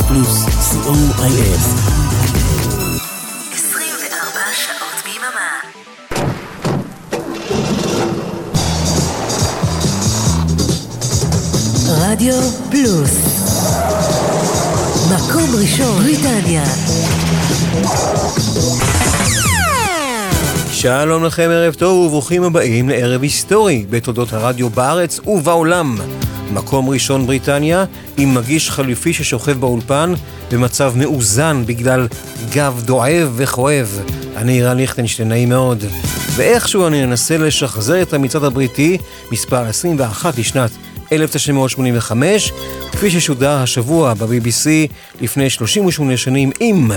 רדיו פלוס, co.il. 24 שעות ביממה. רדיו פלוס מקום ראשון בריטניה שלום לכם, ערב טוב וברוכים הבאים לערב היסטורי בתולדות הרדיו בארץ ובעולם. מקום ראשון בריטניה עם מגיש חליפי ששוכב באולפן במצב מאוזן בגלל גב דואב וכואב. אני רן ליכטנשטיין, נעים מאוד. ואיכשהו אני אנסה לשחזר את המצעד הבריטי, מספר 21 לשנת 1985, כפי ששודר השבוע ב-BBC לפני 38 שנים עם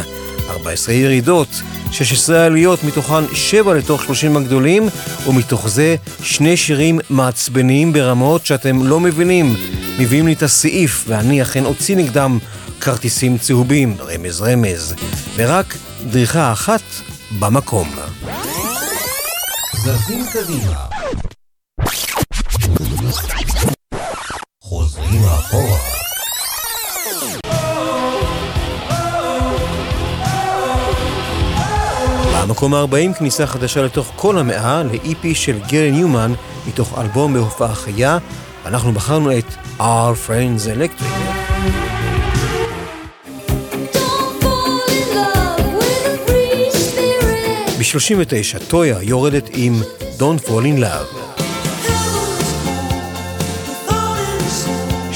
14 ירידות, 16 עליות, מתוכן 7 לתוך 30 הגדולים, ומתוך זה שני שירים מעצבניים ברמות שאתם לא מבינים. מביאים לי את הסעיף, ואני אכן אוציא נגדם כרטיסים צהובים, רמז רמז, ורק דריכה אחת במקום. זזים קדימה. חוזרים אחורה. במקום ה-40 כניסה חדשה לתוך כל המאה ל-EP של גרי ניומן מתוך אלבום בהופעה חיה. אנחנו בחרנו את Our Friends Electric. ב-39 טויה יורדת עם Don't Fall in Love.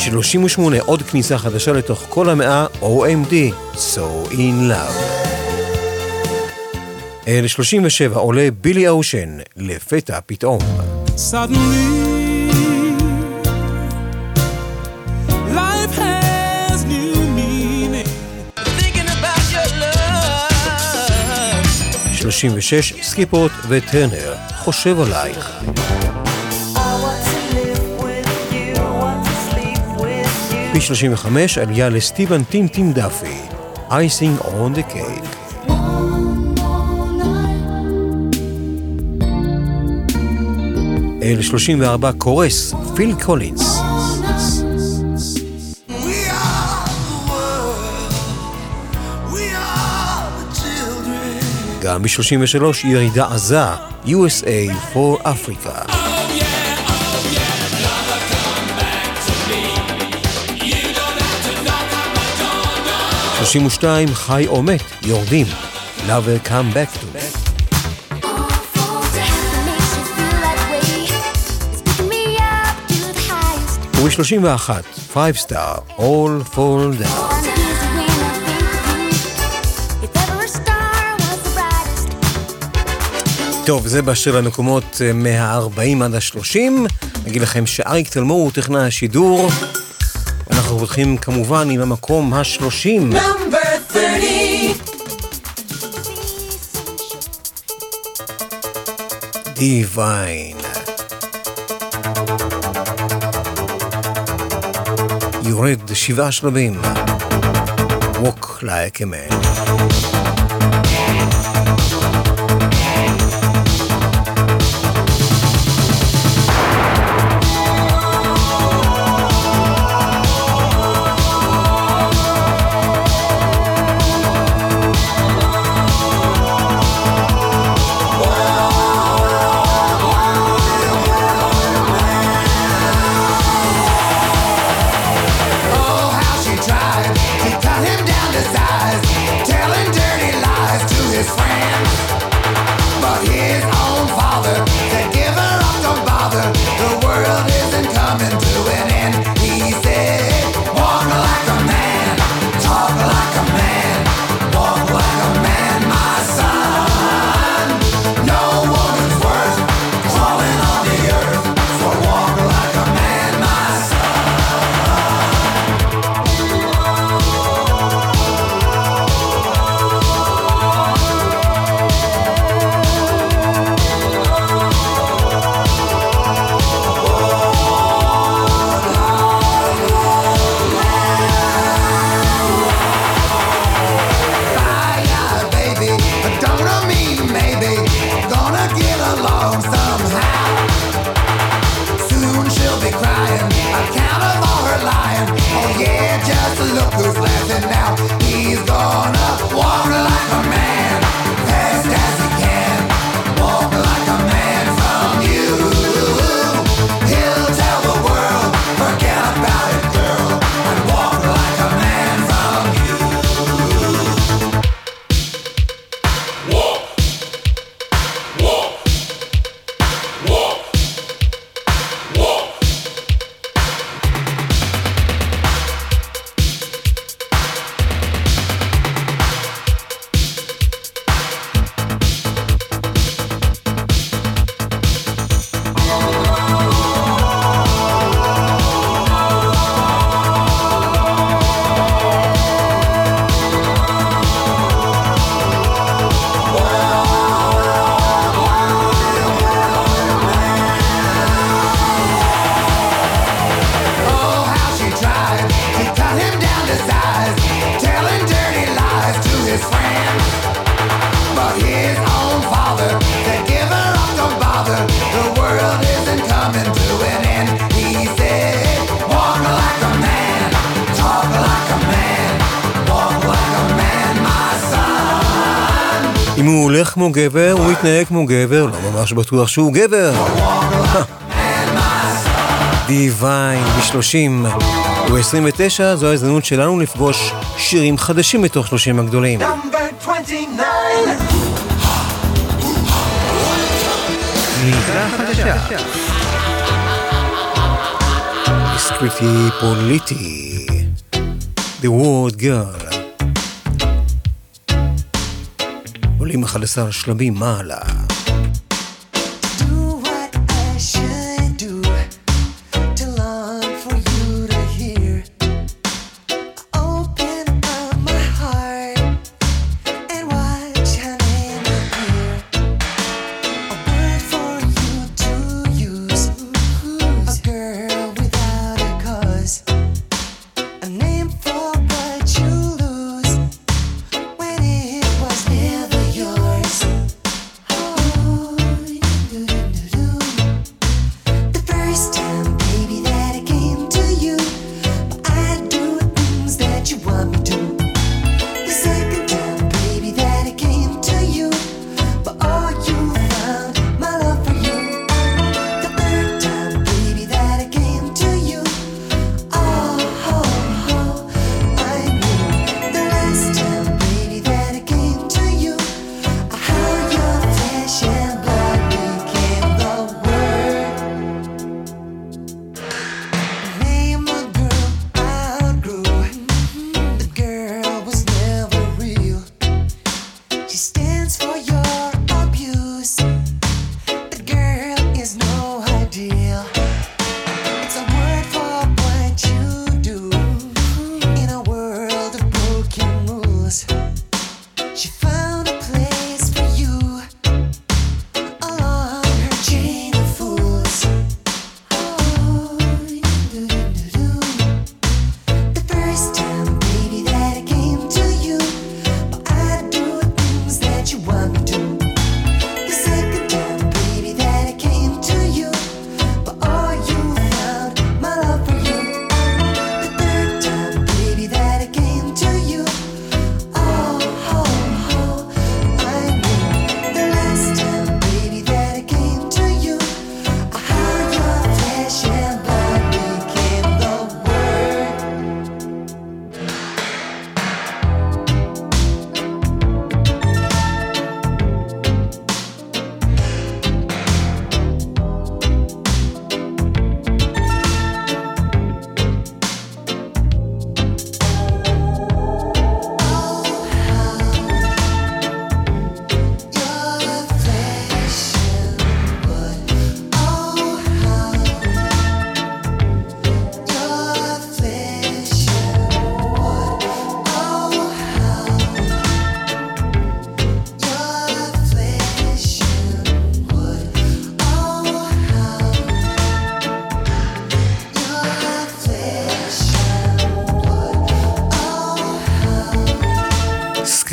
38 עוד כניסה חדשה לתוך כל המאה OMD, So in Love. אל 37 עולה בילי אושן, לפתע פתאום. Suddenly, love. 36 סקיפות וטרנר, חושב עלייך. ב-35 עלייה לסטיבן טינטין דאפי, Icing on the Cake. אל 34 קורס, פיל קולינס. גם ב-33 ירידה עזה, USA for Africa. 32 חי או מת, יורדים. Lover come back to me. וב-31, 5 star, all fall down. טוב, זה באשר למקומות אה, מה-40 עד ה-30. נגיד לכם שאריק תלמור הוא טכנאי השידור. אנחנו הולכים כמובן עם המקום ה-30. דיוויין. יורד שבעה שלבים. Walk like a man. גבר, הוא התנהג כמו גבר, לא ממש בטוח שהוא גבר. דיוויין ב-30 וב-29 זו ההזדמנות שלנו לפגוש שירים חדשים מתוך 30 הגדולים. דיסקריטי פוליטי The word Girl. 11 שלמים מעלה.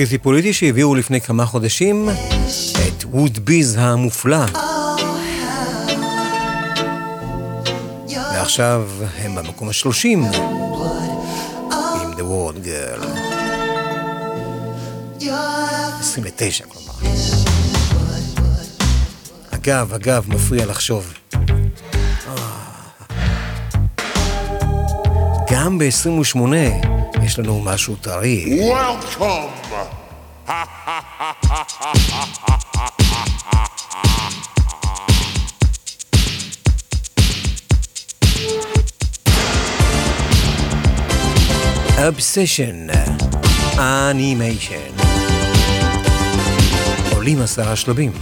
ספציפי פוליטי שהביאו לפני כמה חודשים את ווד ביז המופלא. ועכשיו הם במקום השלושים עם The World Girl. 29 כלומר. אגב, אגב, מפריע לחשוב. גם ב-28 יש לנו משהו טרי. Welcome session, animation. עולים עשרה שלבים.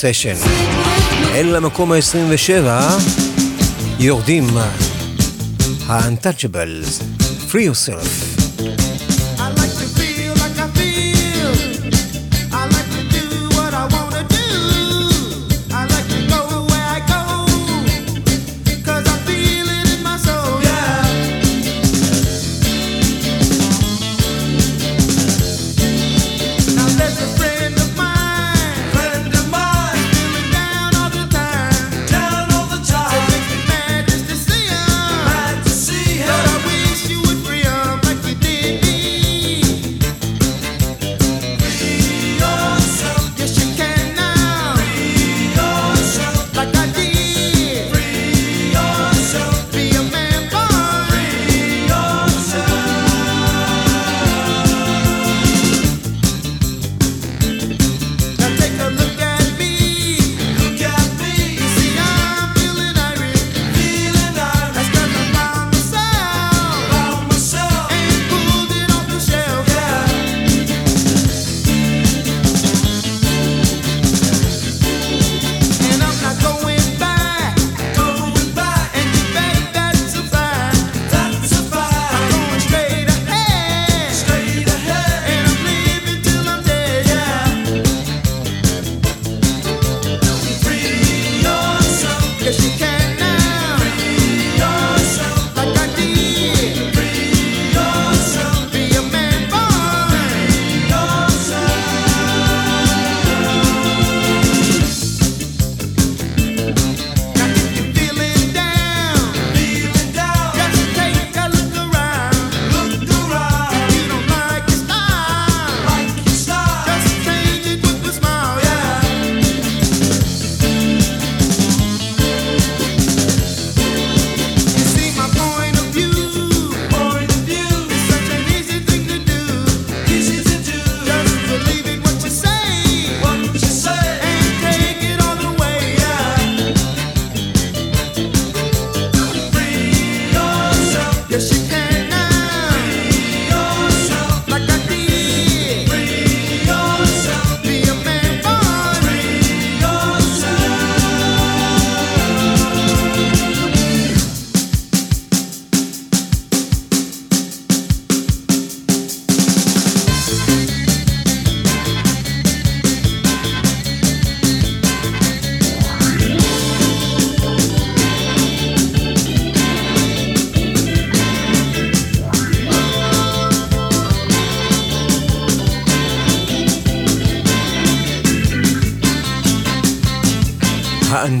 סשן. אל המקום ה-27 יורדים ה-Untouchables, Free Yourself.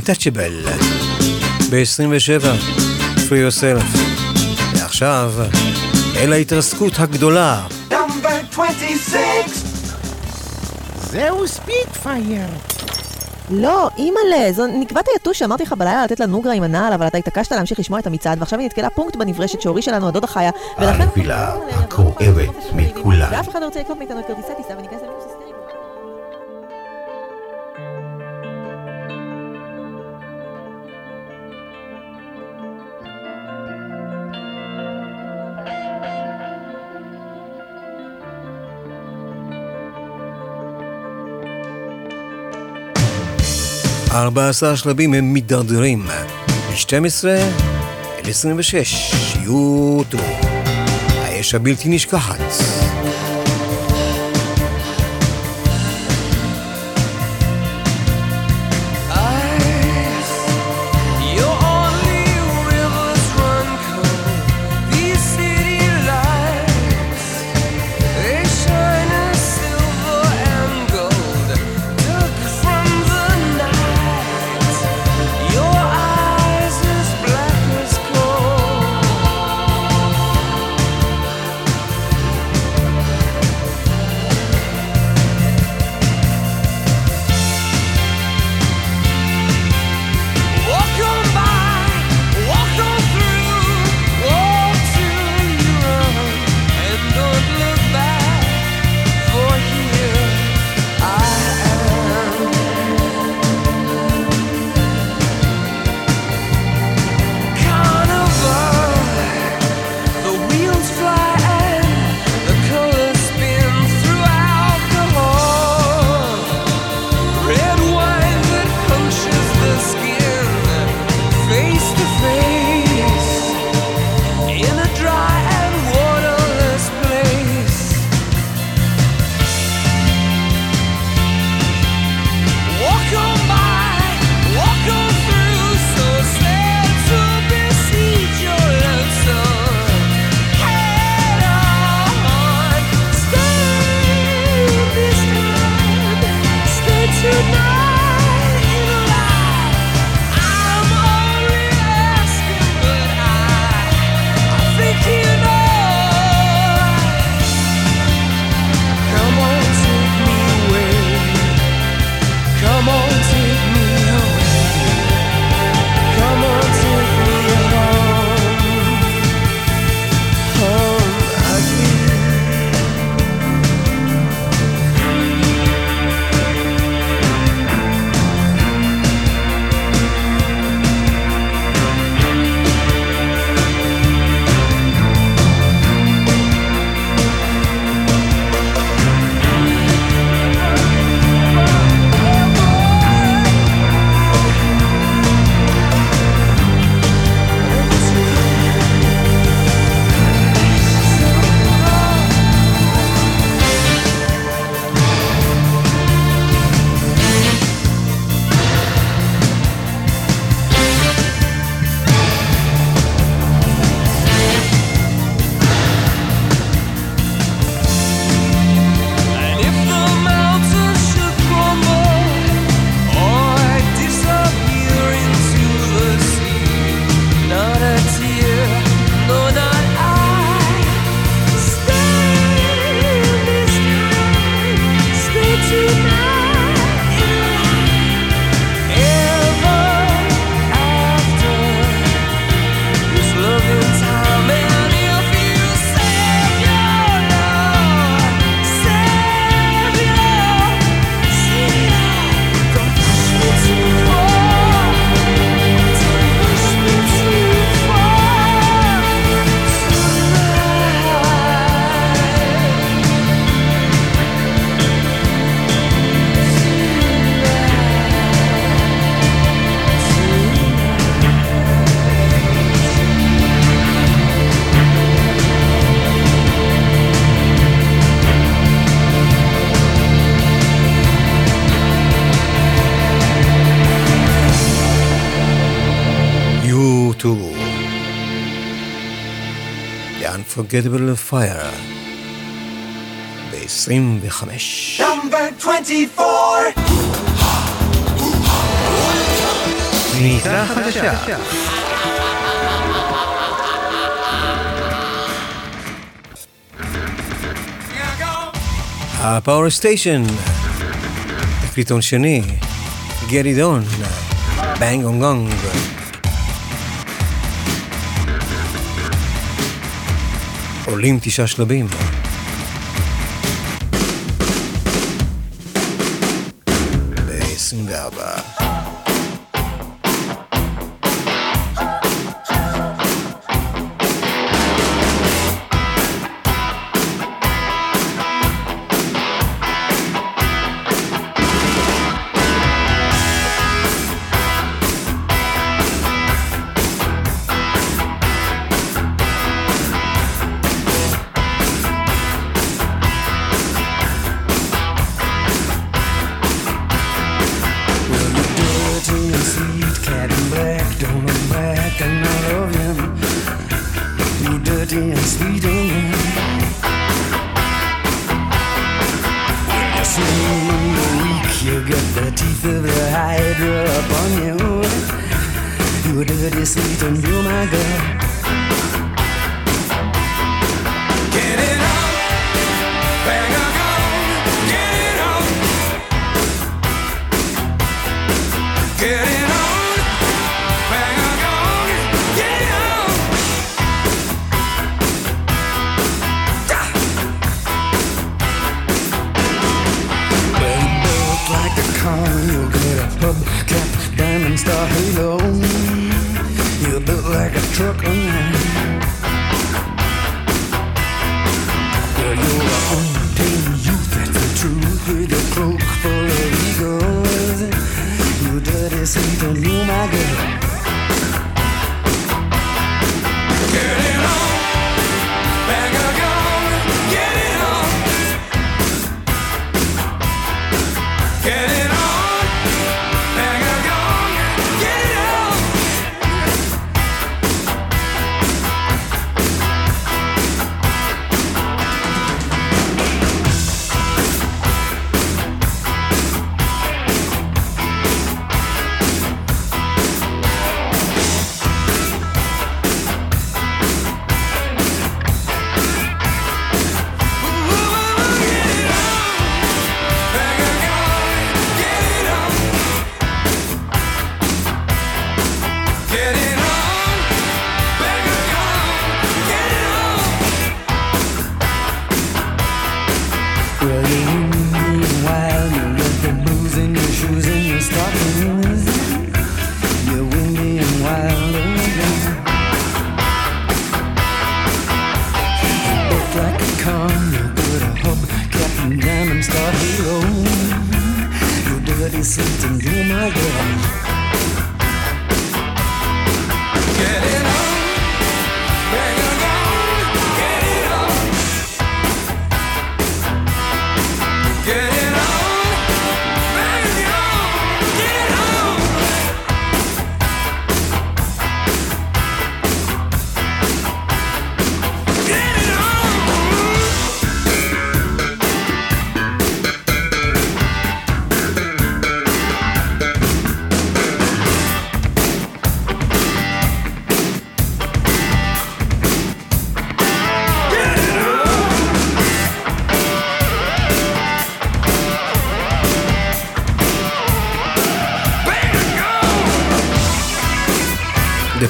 Untouchable ב-27, פרי יוסלף ועכשיו, אל ההתרסקות הגדולה. זהו ספיטפייר. לא, אימא'לה, זו נקבת היתוש שאמרתי לך בלילה לתת לנוגרה עם הנעל, אבל אתה התעקשת להמשיך לשמוע את המצעד, ועכשיו היא נתקלה פונקט בנברשת שהורי שלנו, הדודה חיה, ולכן... הנפילה הכואבת מכולן. ואף אחד לא רוצה לקנות מאיתנו את כרטיסי טיסה וניכנס... כן 14 שלבים הם מידרדרים, מ-12 אל 26, יוטו, האש הבלתי נשכחת. Unforgettable Fire ב-25. Number 24. כניסה חדשה. הפאוור סטיישן, תקליטון שני, Get it on, בנג און גונג. עולים תשעה שלבים. Saturday in Sweden. Yes, in the week you got the teeth of the hydra upon you. You're dirty, sweet, and you, my girl.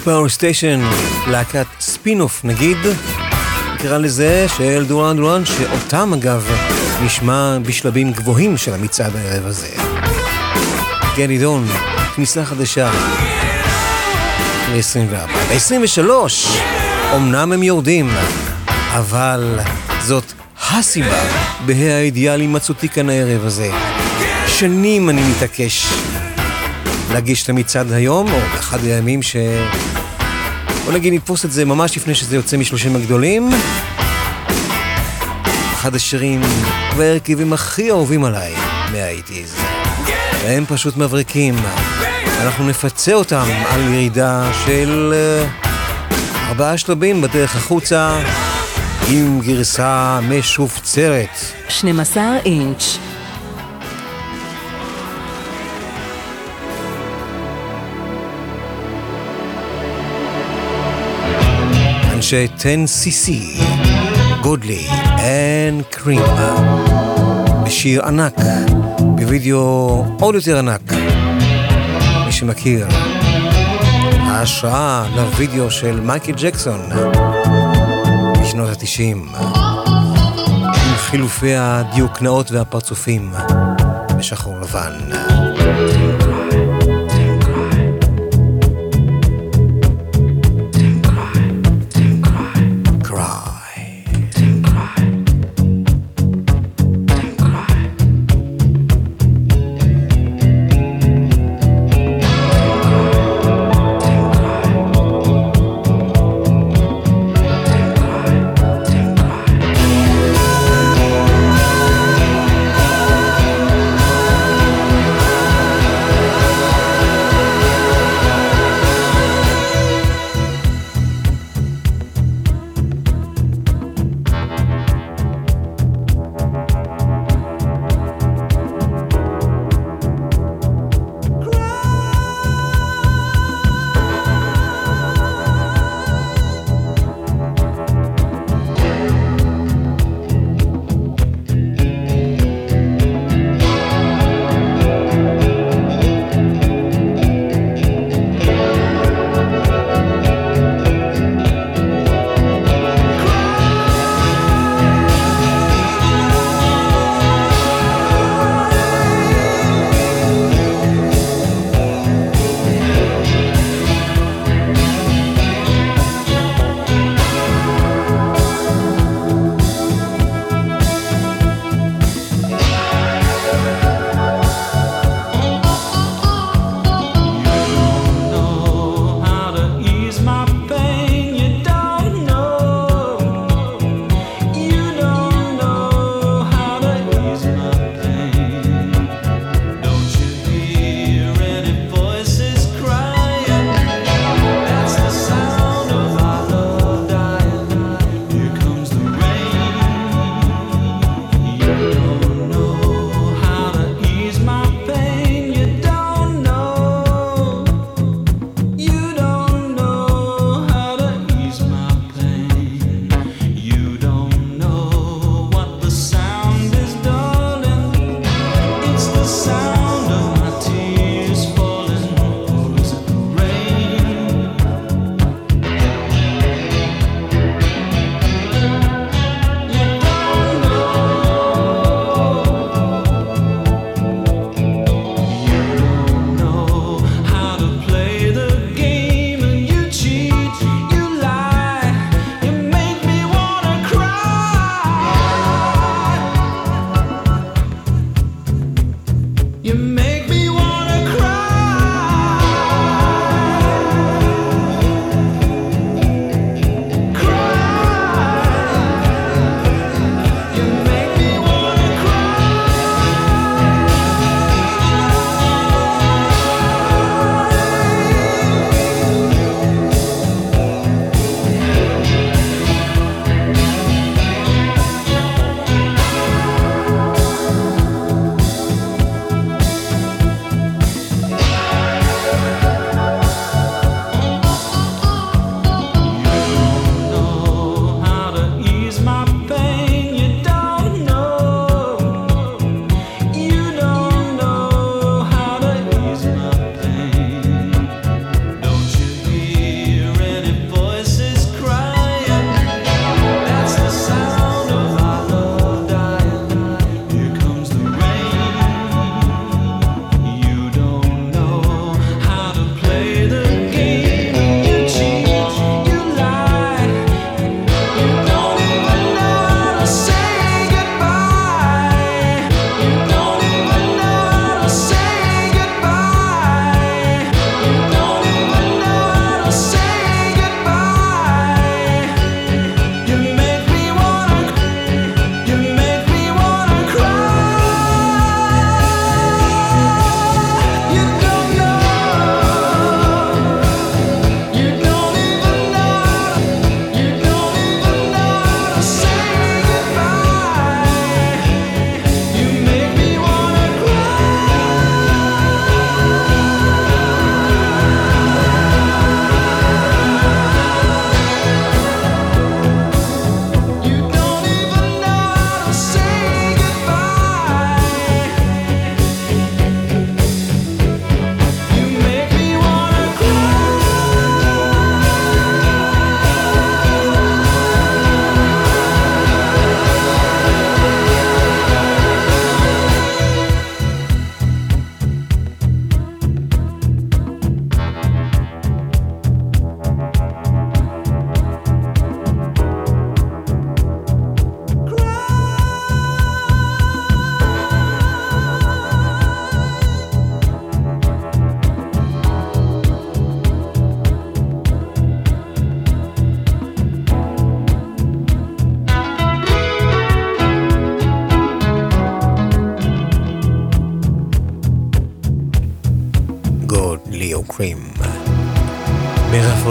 Power Station, להקת ספינוף נגיד, נקרא לזה של דורן דורן, שאותם אגב נשמע בשלבים גבוהים של המצעד הערב הזה. גדי דון, כניסה חדשה ל-24. ב-23, אמנם הם יורדים, אבל זאת הסיבה בה"א האידיאל הימצאותי כאן הערב הזה. שנים אני מתעקש להגיש את המצעד היום, או באחד הימים ש... בוא נגיד נתפוס את זה ממש לפני שזה יוצא משלושים הגדולים. אחד השירים וההרכבים הכי אהובים עליי מהאיטיז. והם פשוט מבריקים. אנחנו נפצה אותם על ירידה של אה, ארבעה שלבים בדרך החוצה. עם גרסה משופצרת. 12 אינץ'. 10cc, גודלי and קרים, בשיר ענק, בווידאו עוד יותר ענק, מי שמכיר, ההשראה לווידאו של מייקל ג'קסון בשנות התשעים, עם חילופי הדיוקנאות והפרצופים בשחור לבן.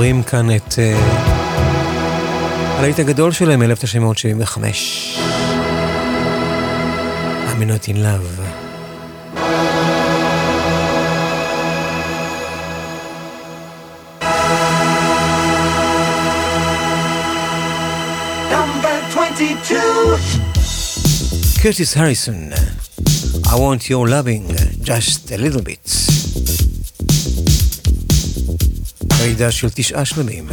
רואים כאן את הלהיט הגדול שלהם, מ-1975. I'm not in love. Curtis Harrison, I want your loving just a little bit. רעידה של תשעה שלמים.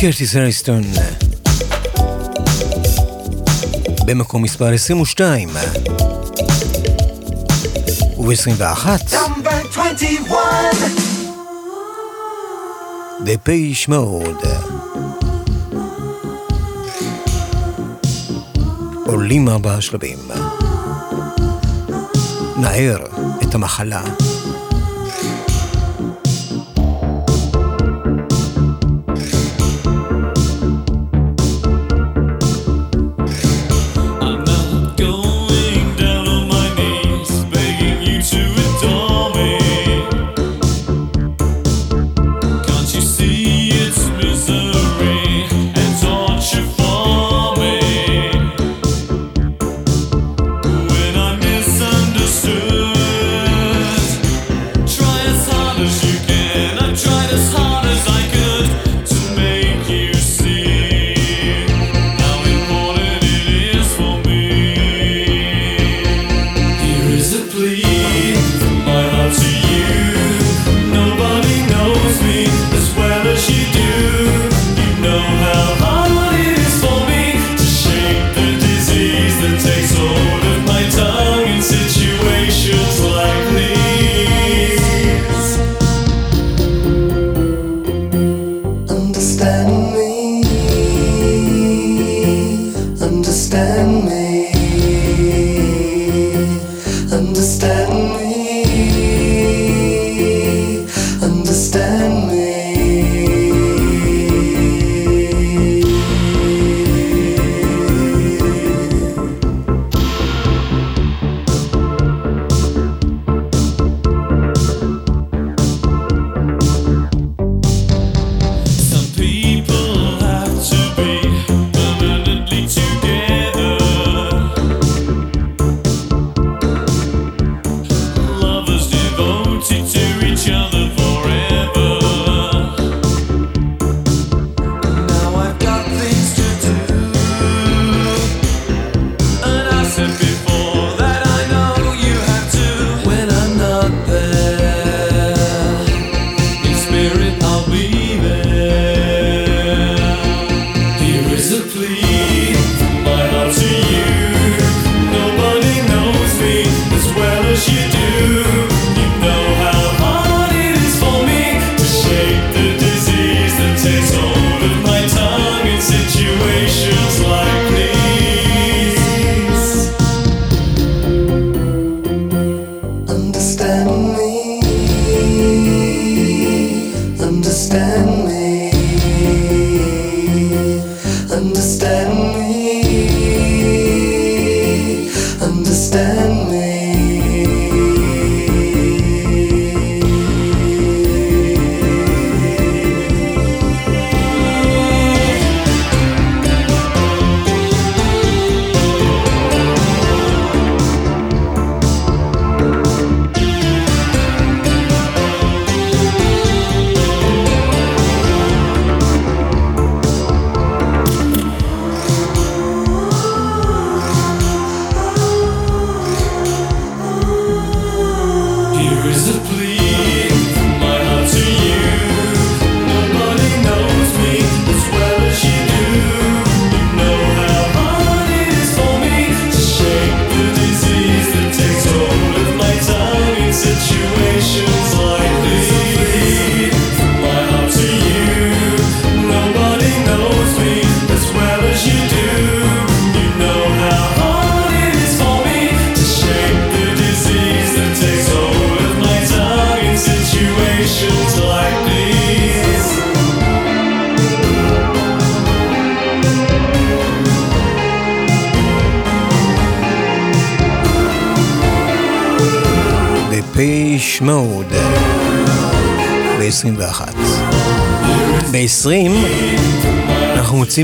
קרטיס אייסטון במקום מספר 22 וב-21 דפייש מוד עולים ארבעה שלבים. נער את המחלה.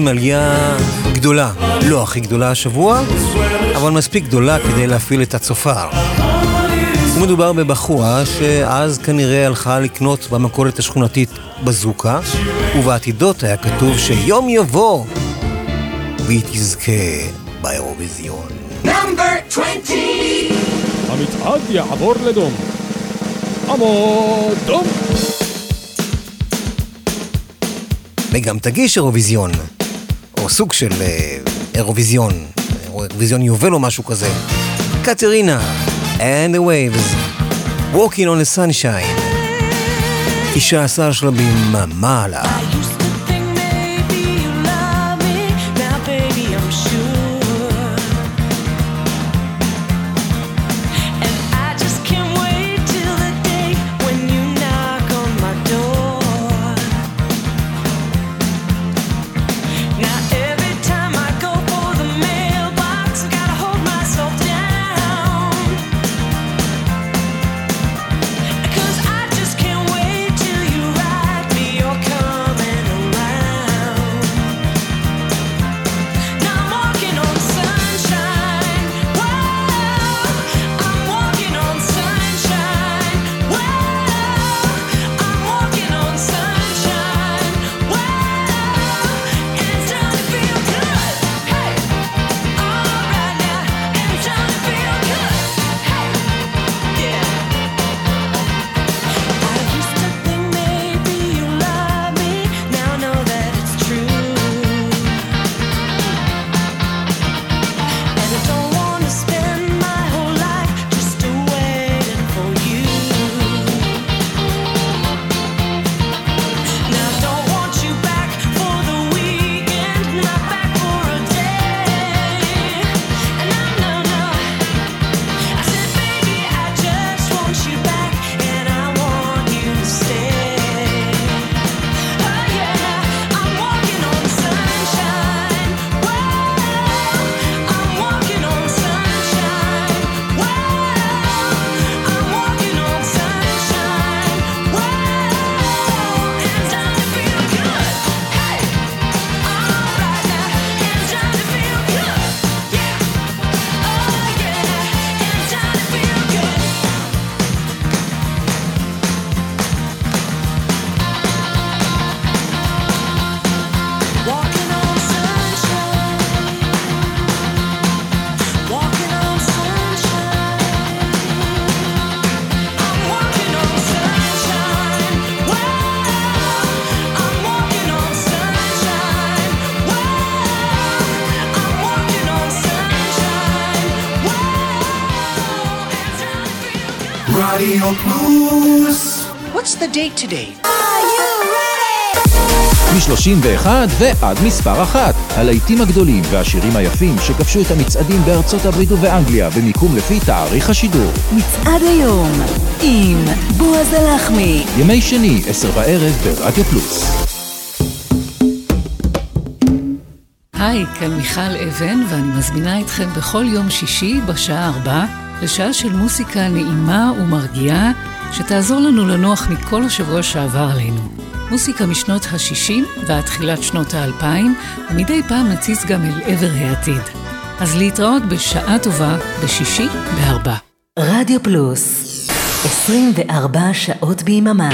עם עלייה גדולה, לא הכי גדולה השבוע, אבל מספיק גדולה כדי להפעיל את הצופר. מדובר בבחורה שאז כנראה הלכה לקנות במכולת השכונתית בזוקה, ובעתידות היה כתוב שיום יבוא והיא תזכה באירוויזיון. נאמבר 20! המצעד יעבור לדום. אמו דום! וגם תגיש אירוויזיון. או סוג של אה, אירוויזיון, אירוויזיון יובל או משהו כזה. קטרינה, and the waves, walking on the sunshine. 19 שלבים מעלה. Date today? מ-31 ועד מספר אחת. הלהיטים הגדולים והשירים היפים שכבשו את המצעדים בארצות הברית ובאנגליה במיקום לפי תאריך השידור. מצעד היום עם בועז הלחמי. ימי שני, עשר בערב ברדיו פלוס. היי, כאן מיכל אבן, ואני מזמינה אתכם בכל יום שישי בשעה ארבע לשעה של מוסיקה נעימה ומרגיעה, שתעזור לנו לנוח מכל השבוע שעבר עלינו. מוסיקה משנות ה-60 ועד תחילת שנות ה-2000, ומדי פעם נציץ גם אל עבר העתיד. אז להתראות בשעה טובה בשישי בארבע. רדיו פלוס 24 שעות ביממה.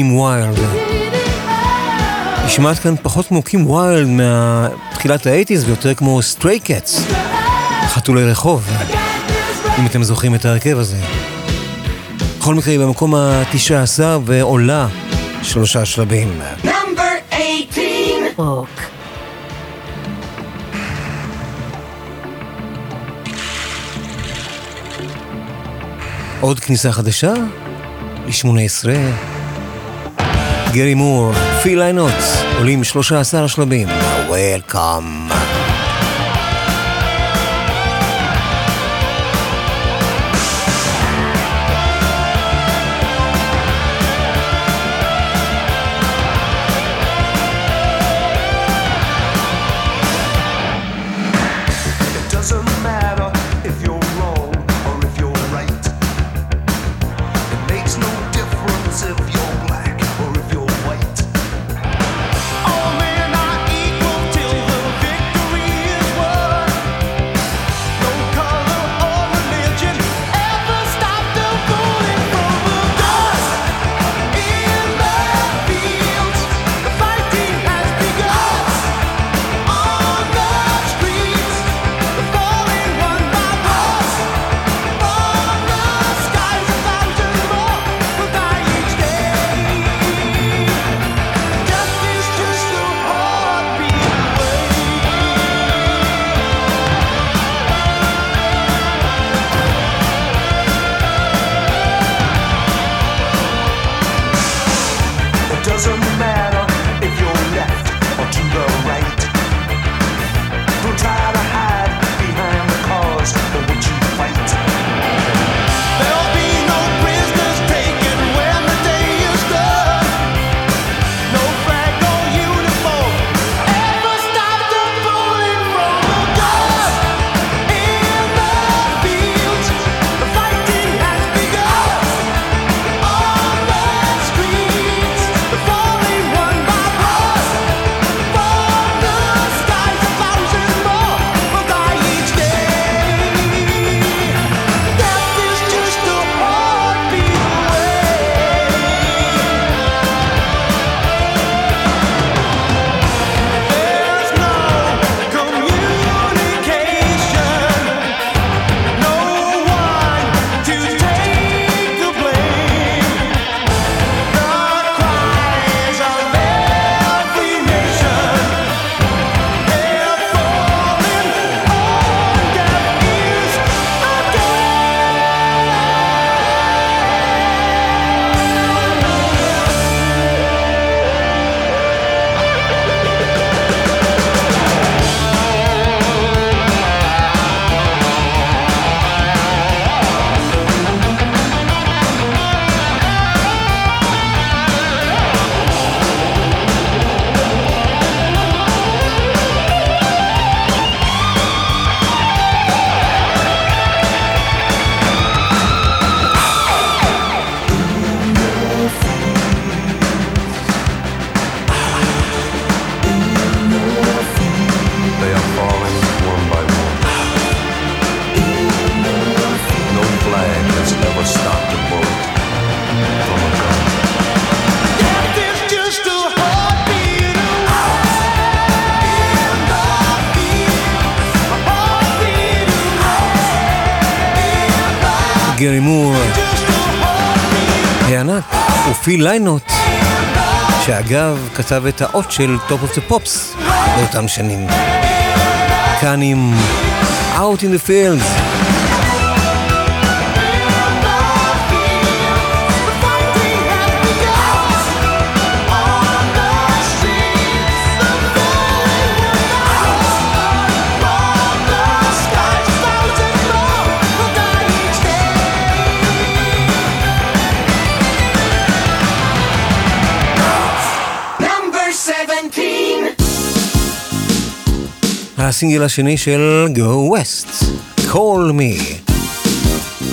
קים ויילד. נשמעת כאן פחות כמו קים ויילד מתחילת האייטיז ויותר כמו סטריי קאטס. חתולי רחוב, אם אתם זוכרים את ההרכב הזה. בכל מקרה היא במקום התשע עשר ועולה שלושה שלבים. Number 18 רוק. עוד כניסה חדשה? ל-18. גרי מור, פיל ליינוטס, עולים 13 שלבים. Welcome. אגב, כתב את האות של Top of the Pops באותם שנים. כאן עם Out in the Fields. הסינגל השני של Go West, Call Me.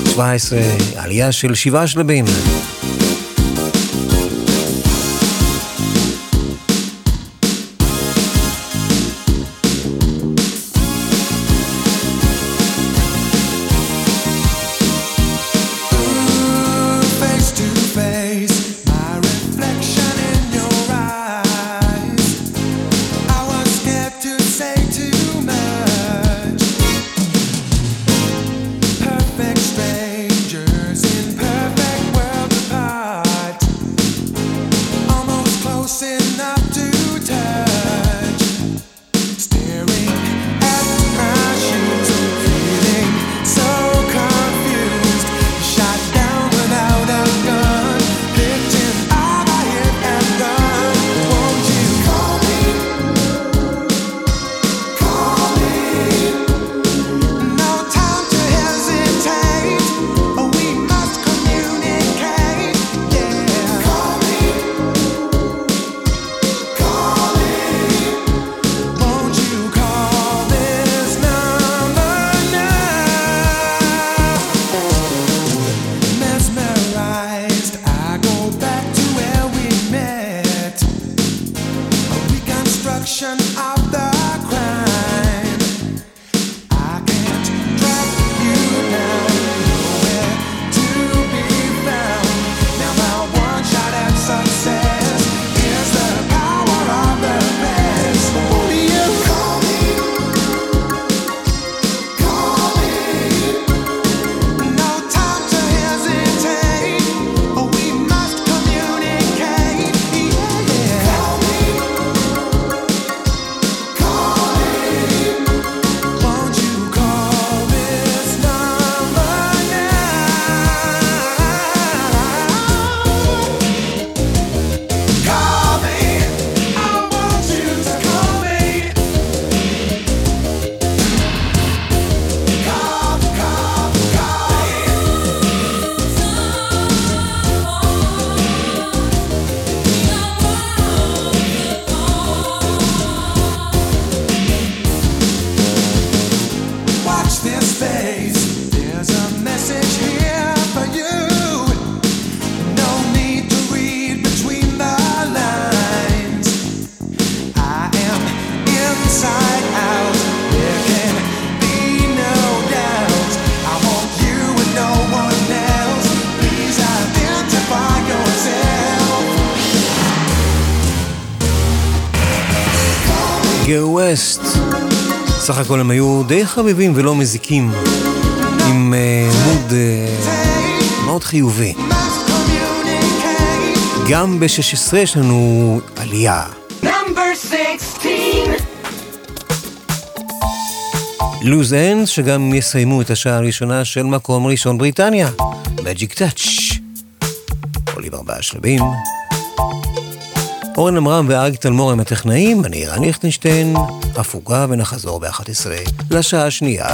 17, עלייה של שבעה שלבים. הכל הם היו די חביבים ולא מזיקים, עם uh, מוד uh, מאוד חיובי. גם ב-16 יש לנו עלייה. לוז אנדס, שגם יסיימו את השעה הראשונה של מקום ראשון בריטניה, מג'יק טאץ'. עולים ארבעה שלבים. אורן עמרם ואריק תלמור הם הטכנאים, אני רן ליכטנשטיין. הפוגה ונחזור ב-11 לשעה השנייה.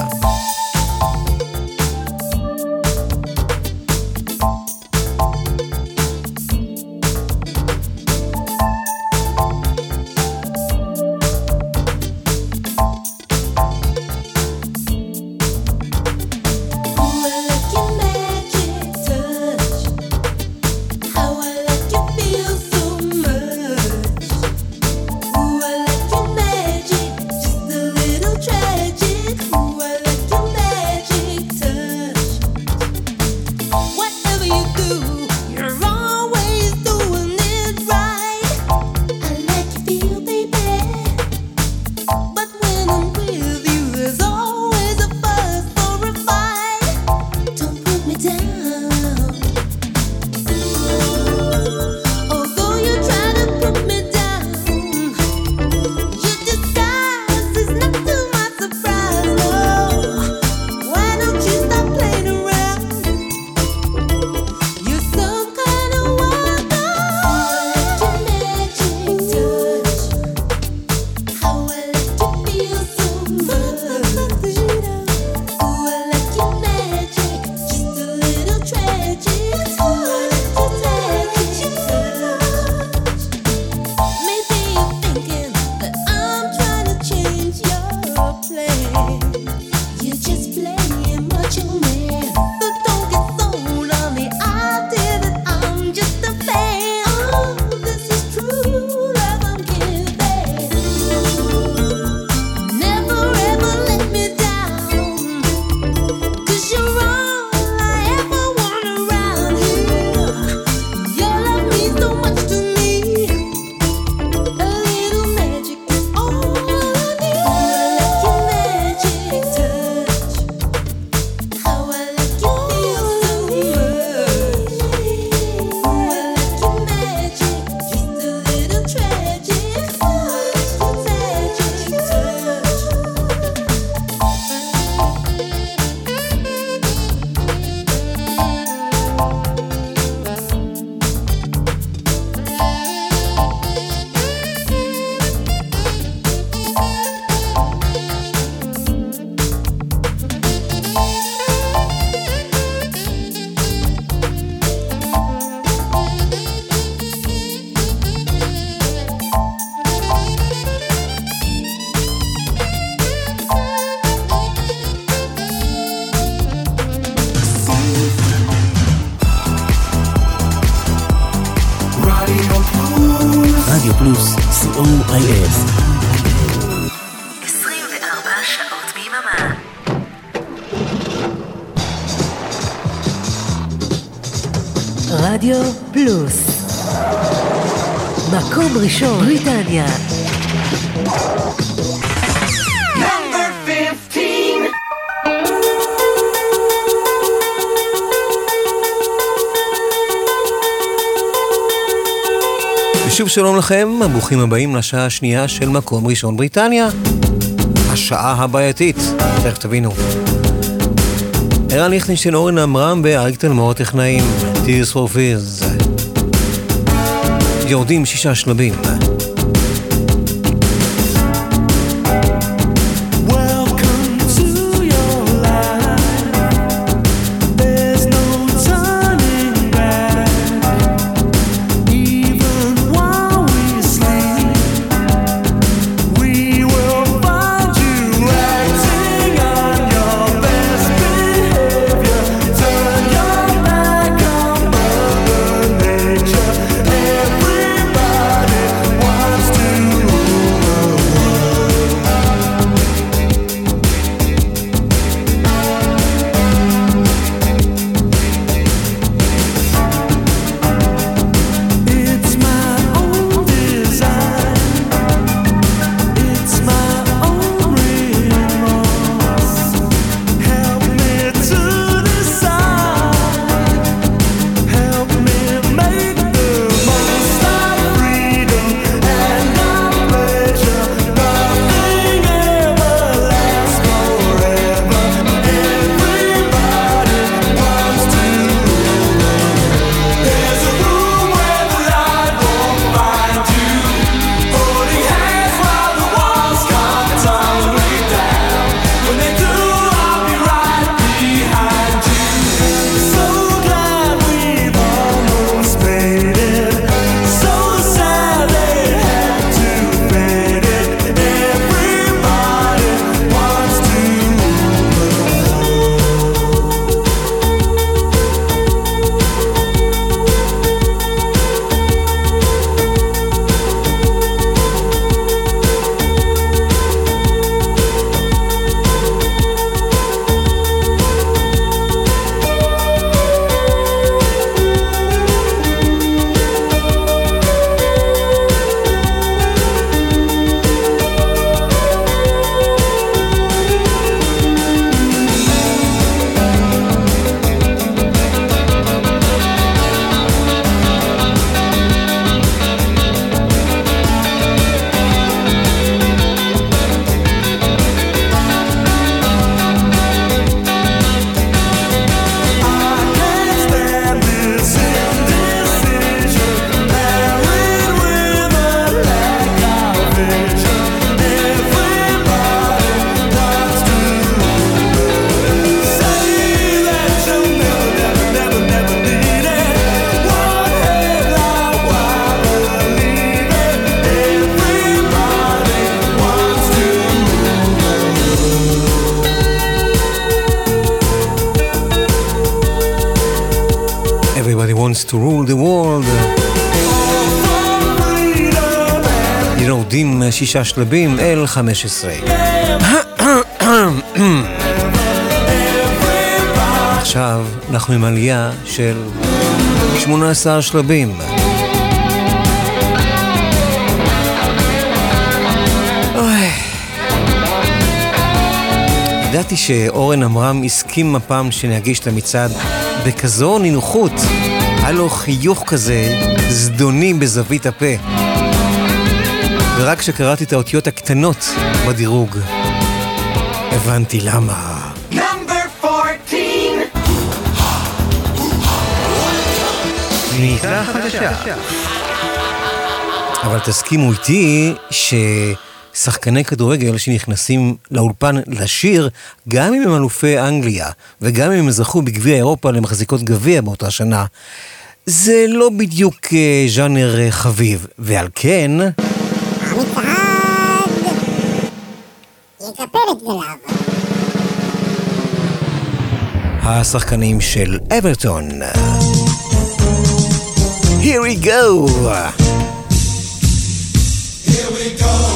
ראשון, בריטניה. Number 15. ושוב שלום לכם, ברוכים הבאים לשעה השנייה של מקום ראשון בריטניה. השעה הבעייתית, תכף תבינו. ערן ליכטנשטיין, אורן עמרם ואריק תלמור הטכנאים, Tears for Fears. יורדים שישה שלבים. שישה שלבים אל 15. עכשיו אנחנו עם עלייה של 18 שלבים. ידעתי שאורן עמרם הסכים הפעם שנגיש את המצעד בכזו נינוחות. היה לו חיוך כזה זדוני בזווית הפה. ורק כשקראתי את האותיות הקטנות בדירוג, הבנתי למה. Number 14. נהייתה חדשה. אבל תסכימו איתי ששחקני כדורגל שנכנסים לאולפן לשיר, גם אם הם אלופי אנגליה, וגם אם הם זכו בגביע אירופה למחזיקות גביע באותה שנה, זה לא בדיוק אה, ז'אנר אה, חביב, ועל כן... המצעד יקפל את גליו. השחקנים של אברטון. Here we go! Here we go!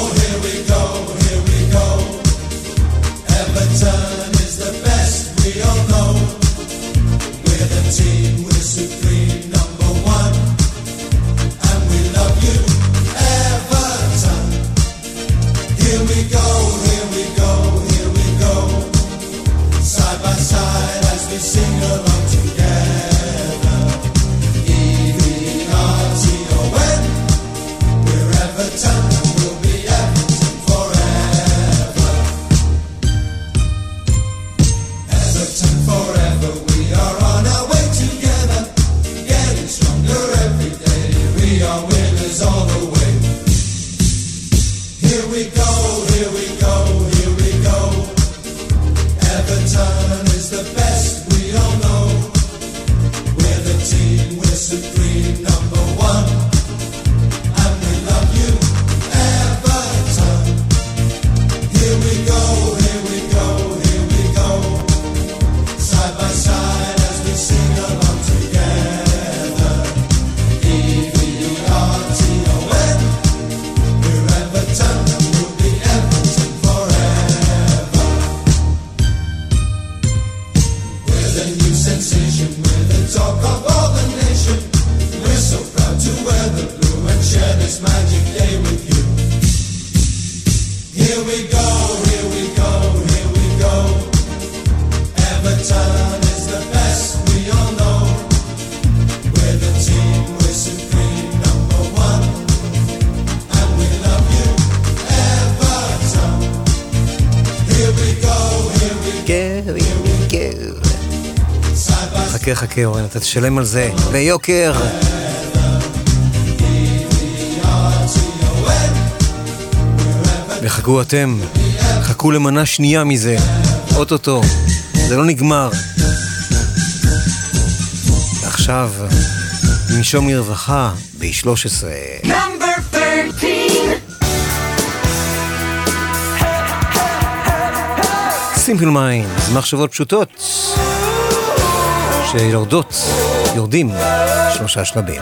אוקיי, אורן, אתה תשלם על זה ביוקר. וחכו אתם, חכו למנה שנייה מזה, אוטוטו, זה לא נגמר. עכשיו, ננשום לרווחה ב-13. Simple Minds, מחשבות פשוטות. שיורדות, יורדים שלושה שלבים.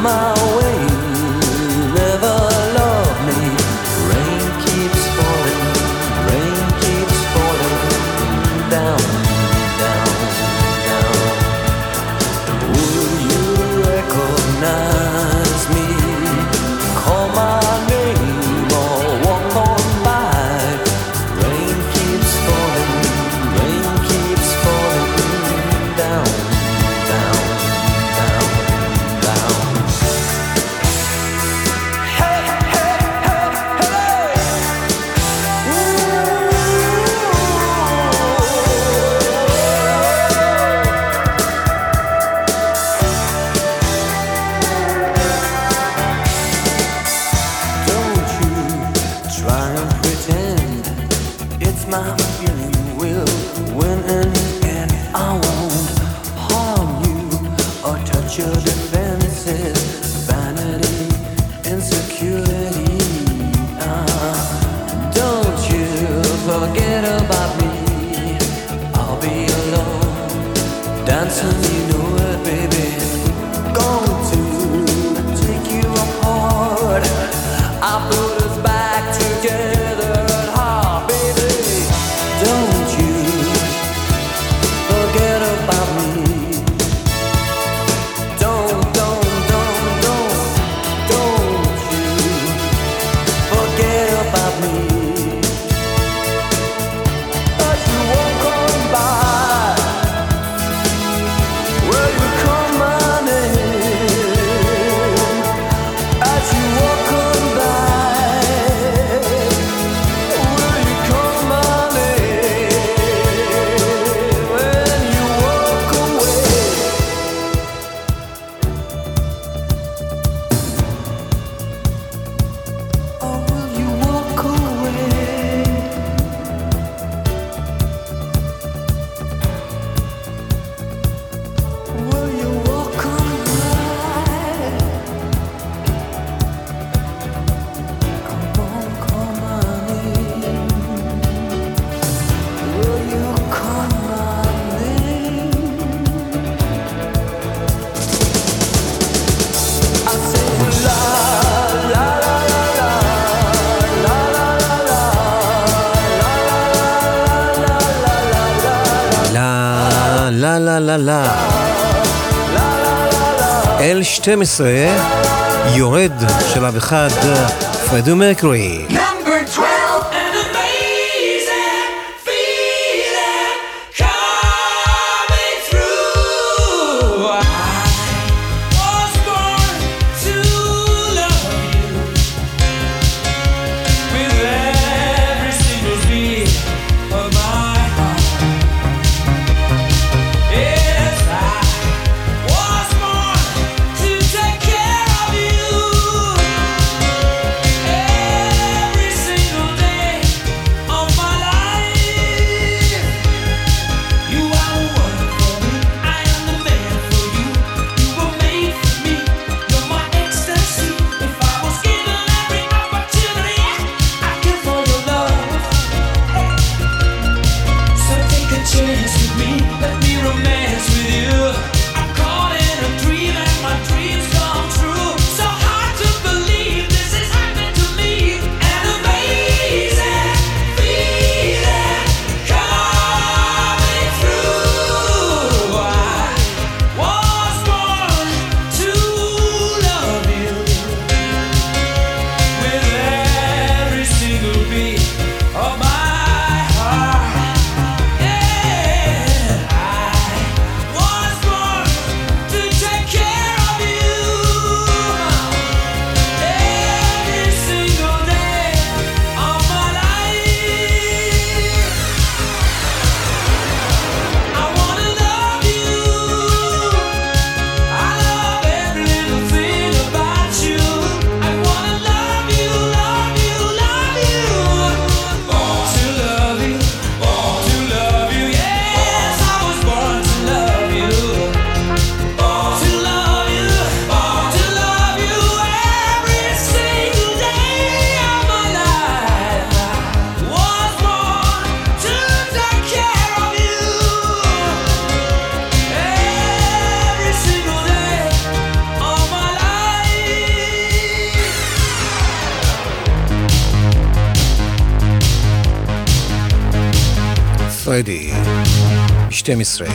my way. 12, יורד שלב אחד, פרדו מרקורי. 12.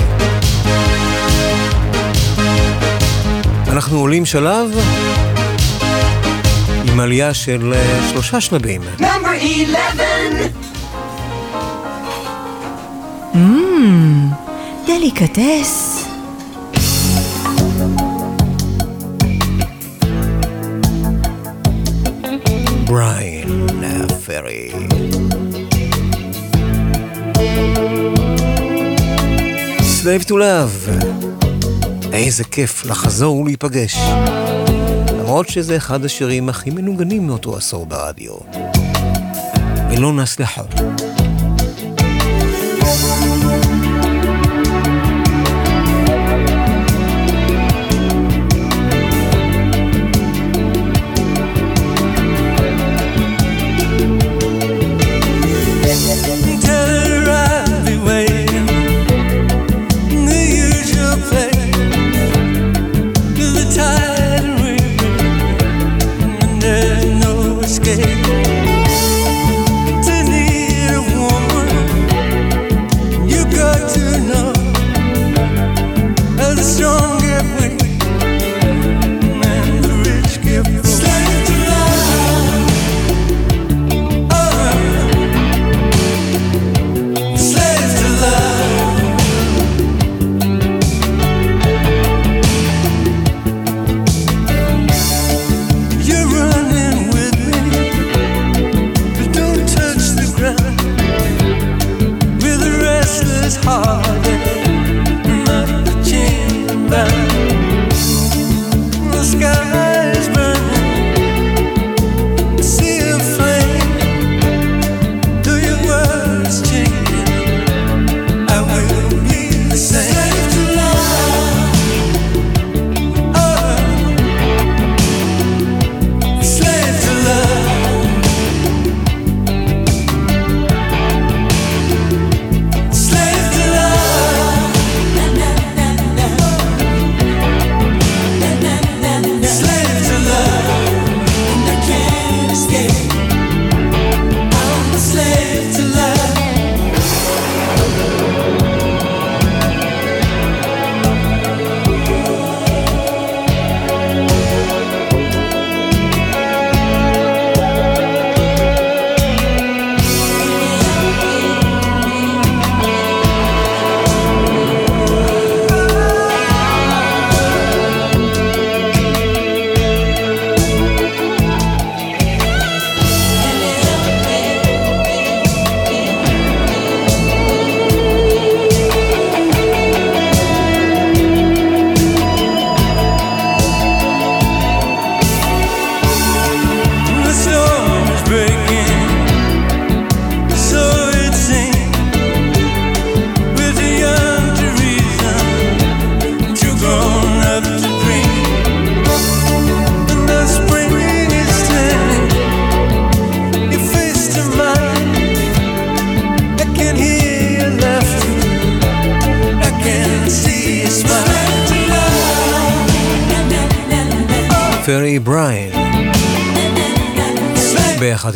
אנחנו עולים שלב עם עלייה של אה, שלושה שלבים. נאמבר 11! אממ, דליקטס. Live to Love. איזה כיף לחזור ולהיפגש. למרות שזה אחד השירים הכי מנוגנים מאותו עשור ברדיו. ולא נסלחה. thank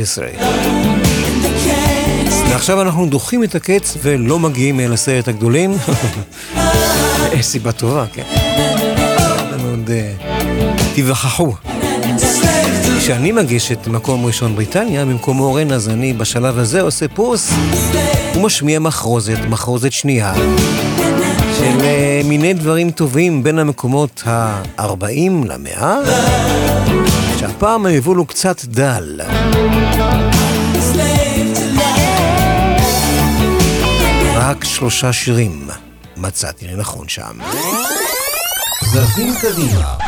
ישראל. ועכשיו אנחנו דוחים את הקץ ולא מגיעים אל הסרט הגדולים. סיבה טובה, כן. מאוד אה, תיווכחו. כשאני מגיש את מקום ראשון בריטניה, במקום אורן, אז אני בשלב הזה עושה פוס ומשמיע מחרוזת, מחרוזת שנייה. של אה, מיני דברים טובים בין המקומות ה-40 ל-100. הפעם היבול הוא קצת דל. רק שלושה שירים מצאתי לנכון שם. זזים קדימה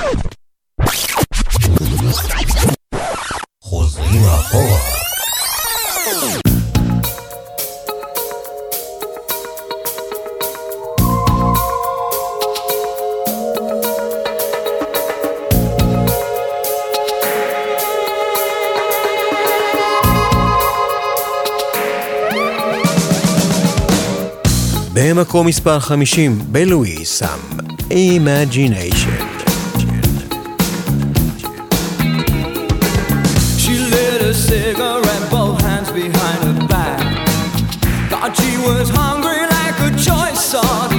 במקום מספר 50, בלואיסם, Imagination. She lit a cigarette, both hands behind her back. Thought she was hungry like a choice of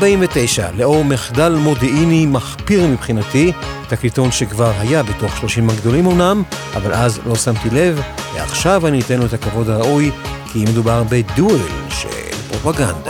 ב-49, לאור מחדל מודיעיני מחפיר מבחינתי, תקליטון שכבר היה בתוך 30 הגדולים אמנם, אבל אז לא שמתי לב, ועכשיו אני אתן לו את הכבוד הראוי, כי מדובר בדואל של פרופגנדה.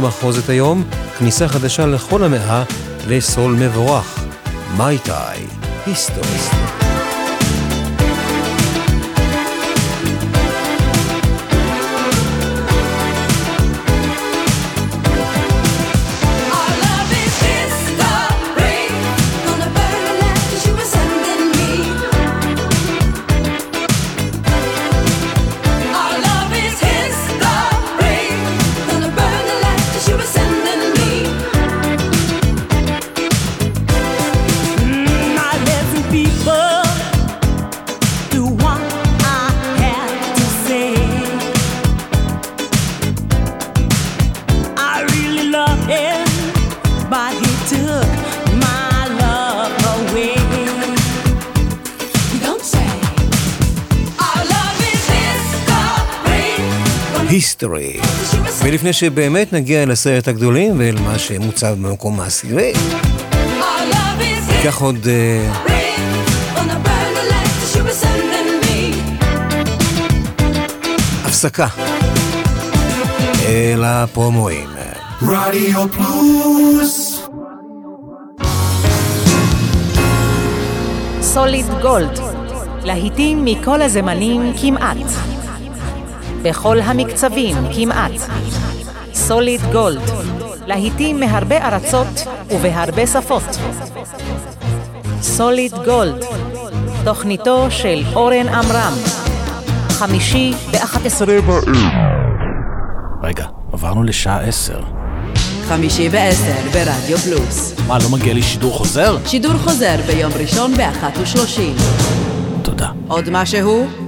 במחרוזת היום, כניסה חדשה לכל המאה לסול מבורך, מייטאי, היסטורי. ולפני שבאמת נגיע אל הסרט הגדולים ואל מה שמוצב במקום העשירי, ניקח עוד אה. הפסקה. אל הפרומואים. רדיו פלוס סוליד גולד, להיטים מכל הזמנים כמעט. בכל המקצבים כמעט. סוליד גולד, להיטים מהרבה ארצות ובהרבה שפות. סוליד גולד, תוכניתו של אורן עמרם. חמישי ב-11 בערב. רגע, עברנו לשעה עשר. חמישי בעשר ברדיו פלוס. מה, לא מגיע לי שידור חוזר? שידור חוזר ביום ראשון באחת ושלושים. תודה. עוד משהו?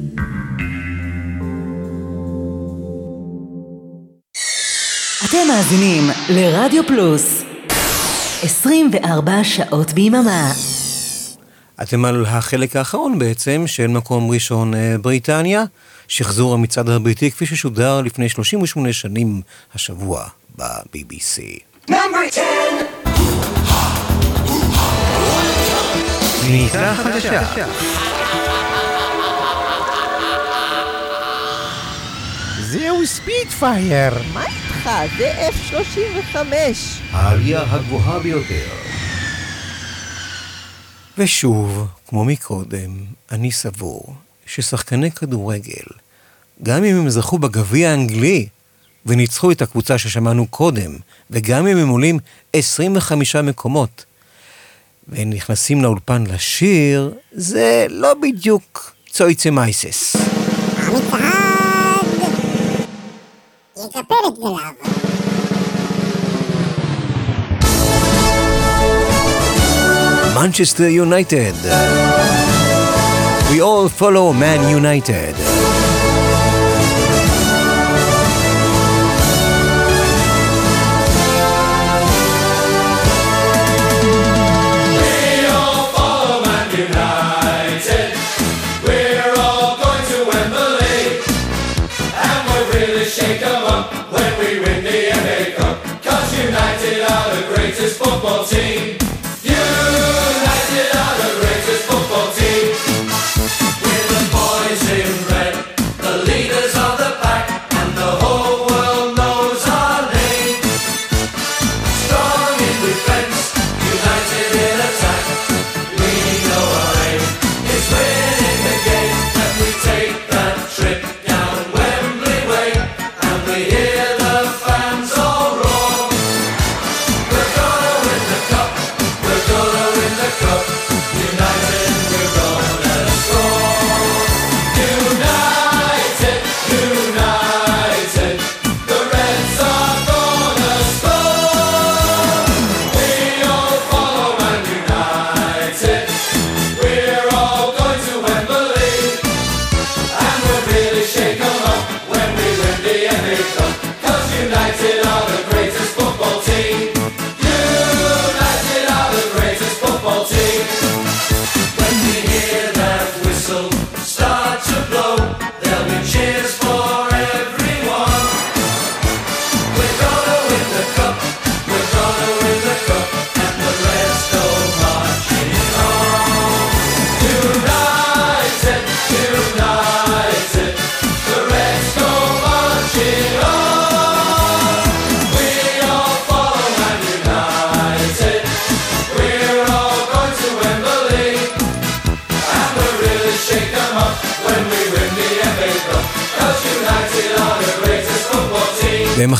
אתם מאזינים לרדיו פלוס 24 שעות ביממה. אתם על החלק האחרון בעצם של מקום ראשון אה, בריטניה, שחזור המצעד הבריטי כפי ששודר לפני 38 שנים השבוע ב-BBC. חדשה. זהו ספיטפייר. מה איתך? זה F-35. העלייה הגבוהה ביותר. ושוב, כמו מקודם, אני סבור ששחקני כדורגל, גם אם הם זכו בגביע האנגלי וניצחו את הקבוצה ששמענו קודם, וגם אם הם עולים 25 מקומות, והם נכנסים לאולפן לשיר, זה לא בדיוק צויצה מייסס. Manchester United. We all follow Man United.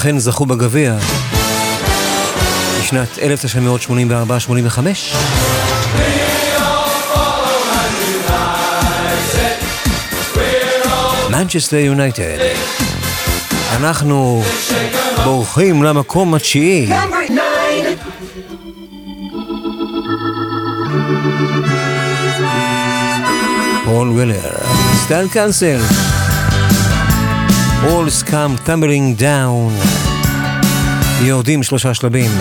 אכן זכו בגביע בשנת 1984-85. מנצ'סטר יונייטד. אנחנו בורחים למקום התשיעי. פול וילר, סטייל קאנסל. Walls come tumbling down. יורדים שלושה שלבים.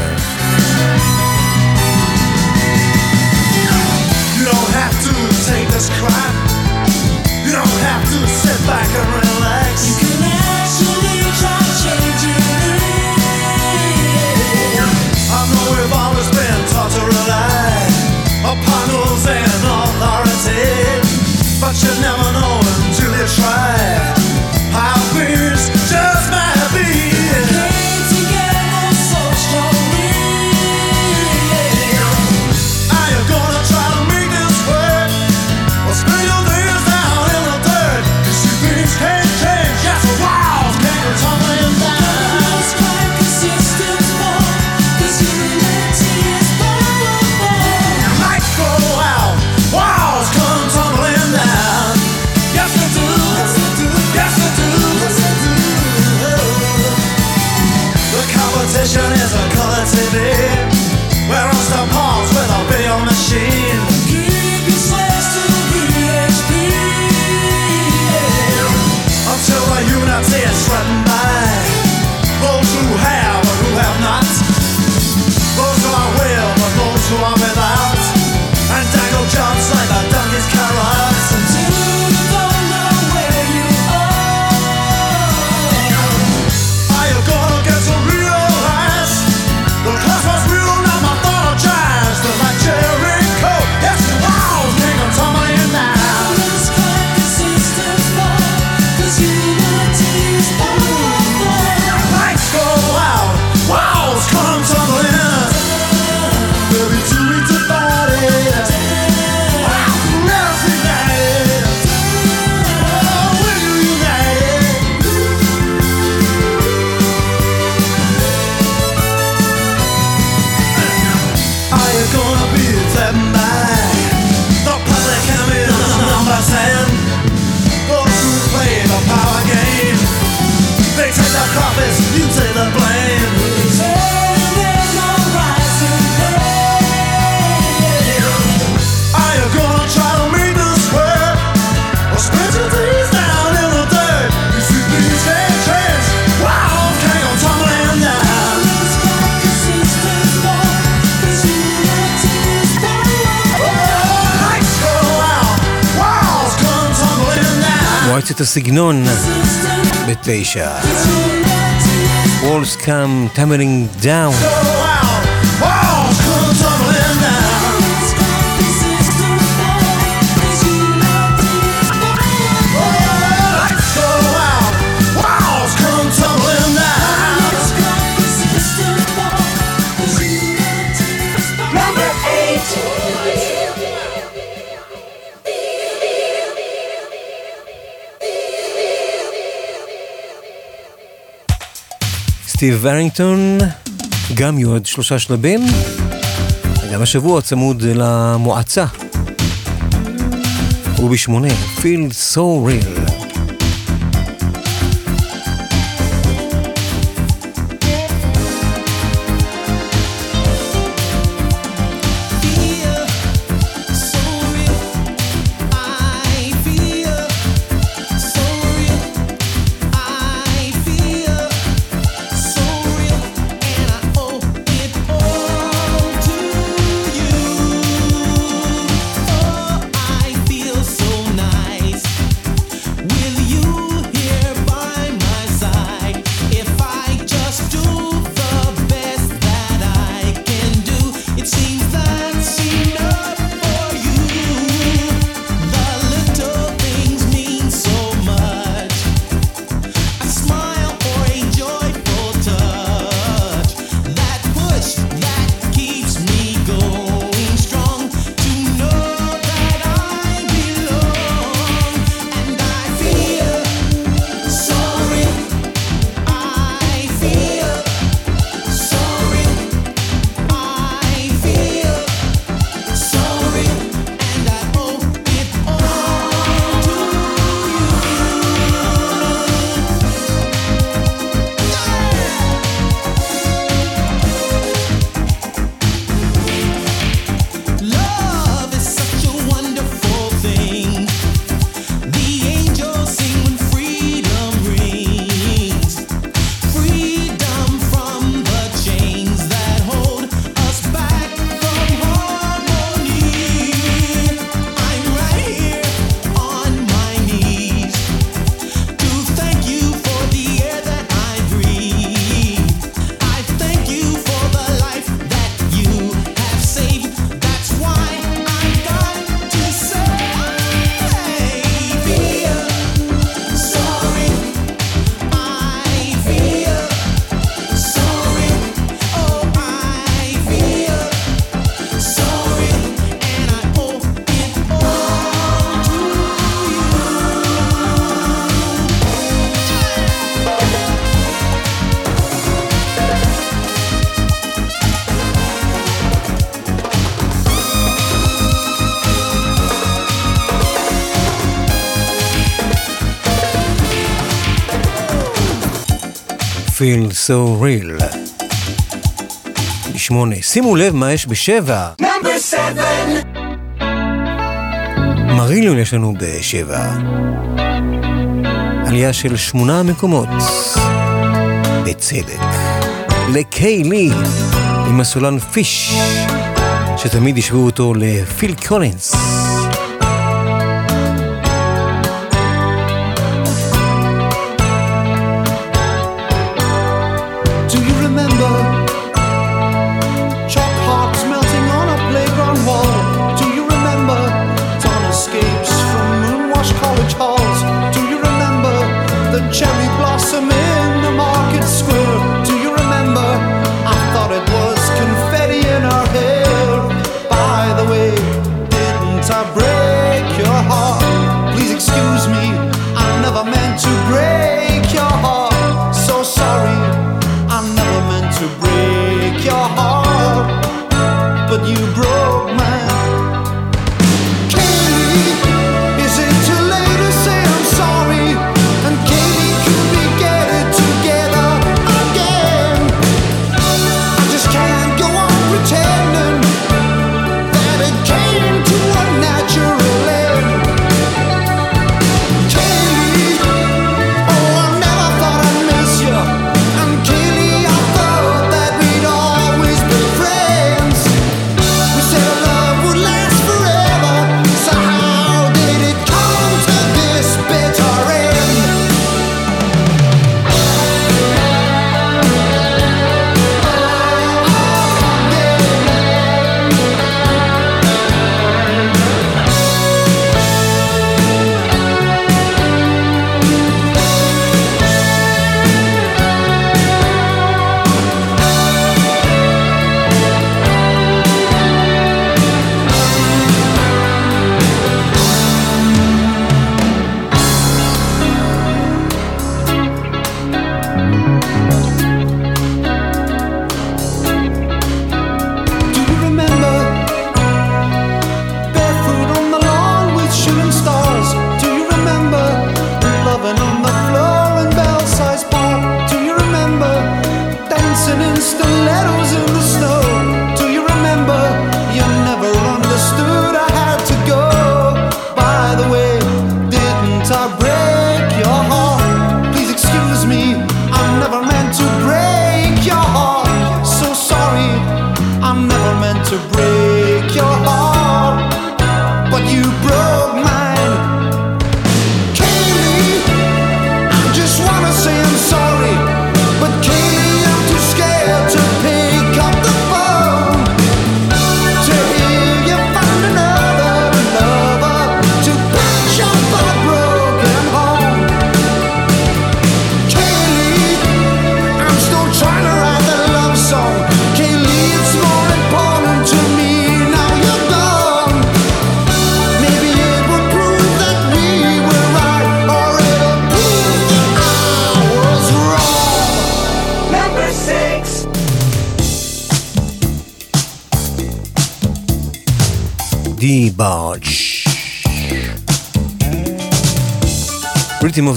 הסגנון בתשע. וולס קאם טמרינג דאון. סטיב ורינגטון, גם יהיו עוד שלושה שלבים, וגם השבוע צמוד למועצה. הוא בשמונה, פילד סו ריל. Feel So Real. שמונה. שימו לב מה יש בשבע. נאמבר סבן! מריליון יש לנו בשבע. עלייה של שמונה מקומות. בצדק. לקיילי עם הסולן פיש, שתמיד ישבו אותו לפיל קולינס.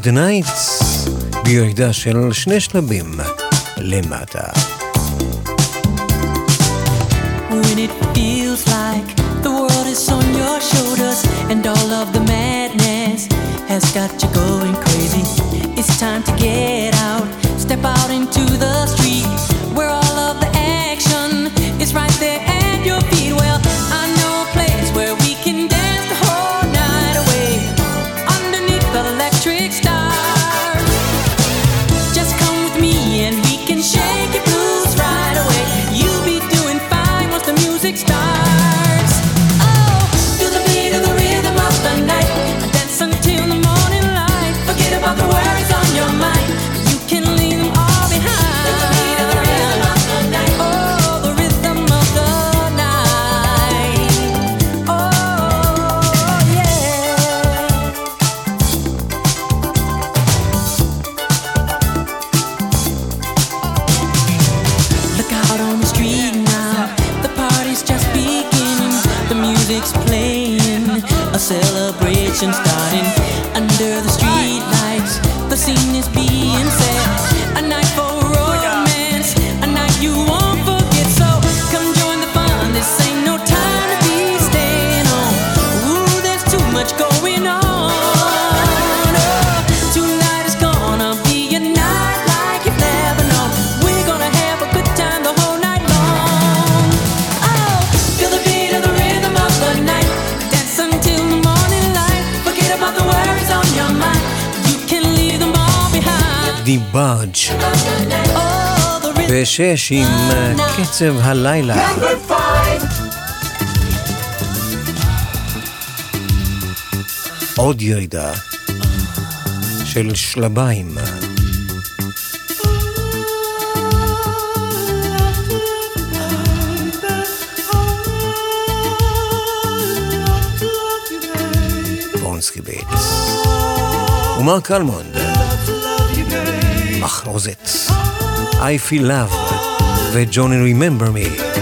the Nights בירידה של שני שלבים למטה. When it feels like the world is on your shoulders and all of the madness has got you going crazy. It's time to get out, step out into the ושש עם אה, קצב הלילה. עוד ירידה של שלביים. פונסקי בייטס ומר קלמונד. מחרוזת. I Feel Love וג'וני Remember Me.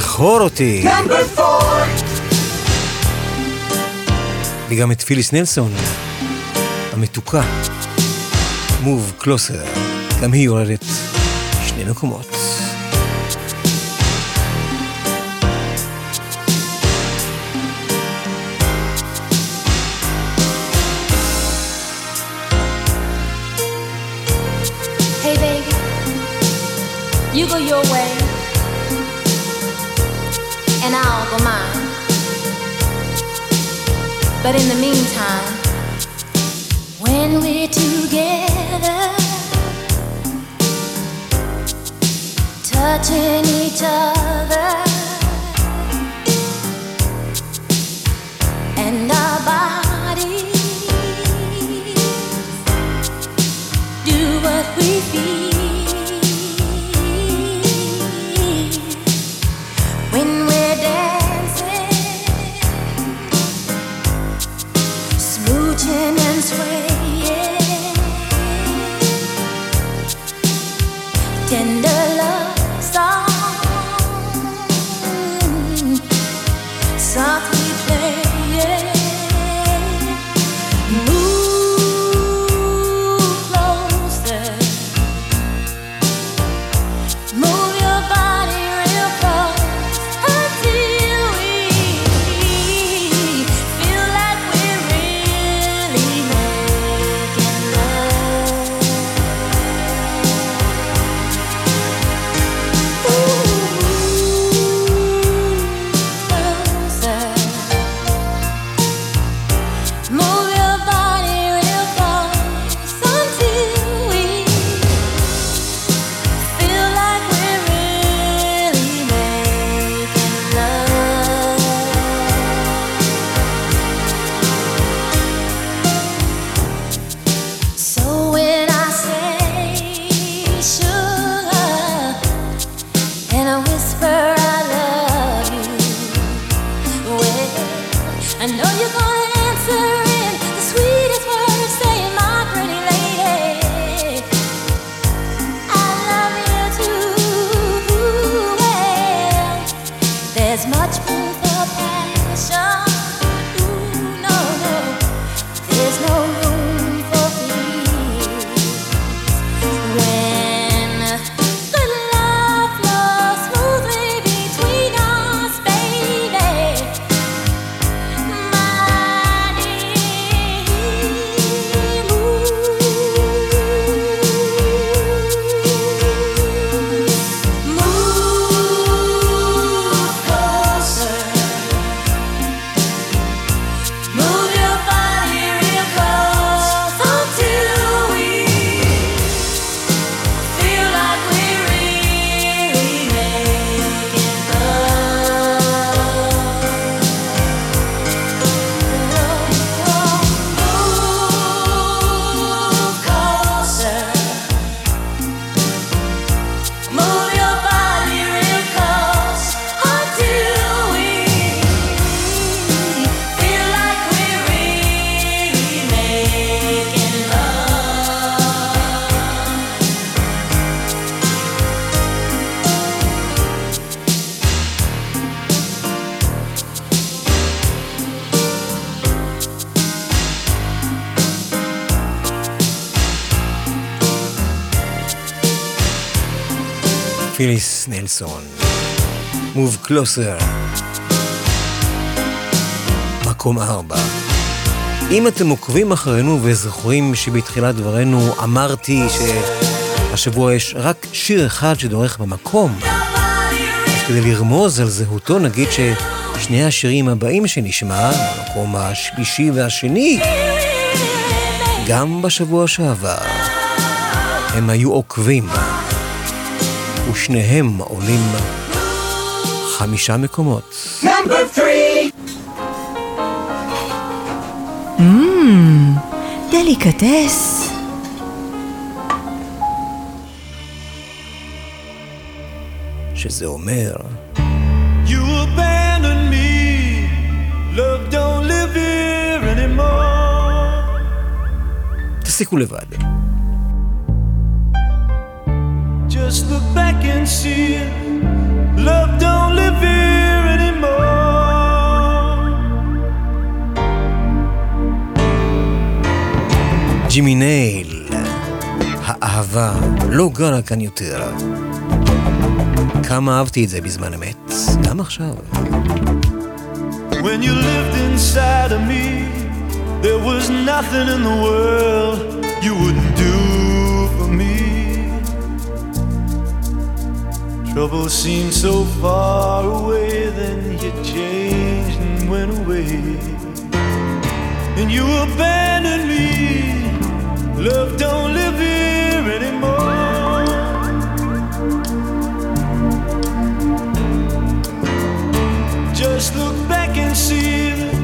זכור אותי. וגם את פיליס נלסון, המתוקה. Move Closer, גם היא יורדת שני מקומות. You go your way, and I'll go mine. But in the meantime, when we're together, touching each other, and our bodies do what we feel פיליס נלסון. Move Closer. מקום ארבע. אם אתם עוקבים אחרינו וזוכרים שבתחילת דברינו אמרתי שהשבוע יש רק שיר אחד שדורך במקום, אז כדי לרמוז על זהותו נגיד ששני השירים הבאים שנשמע, במקום השלישי והשני, גם בשבוע שעבר, הם היו עוקבים. ושניהם עולים חמישה מקומות. Number three. Mmm, דליקטס. שזה אומר, You abandoned me. Love don't live here anymore. תסיקו לבד. just look back and see it. Love don't live here anymore. Jimmy Nail, האהבה לא גרה כאן יותר. כמה אהבתי את זה בזמן אמת, גם עכשיו. When you lived inside of me, there was nothing in the world you wouldn't do. Trouble seemed so far away, then you changed and went away. And you abandoned me. Love don't live here anymore. Just look back and see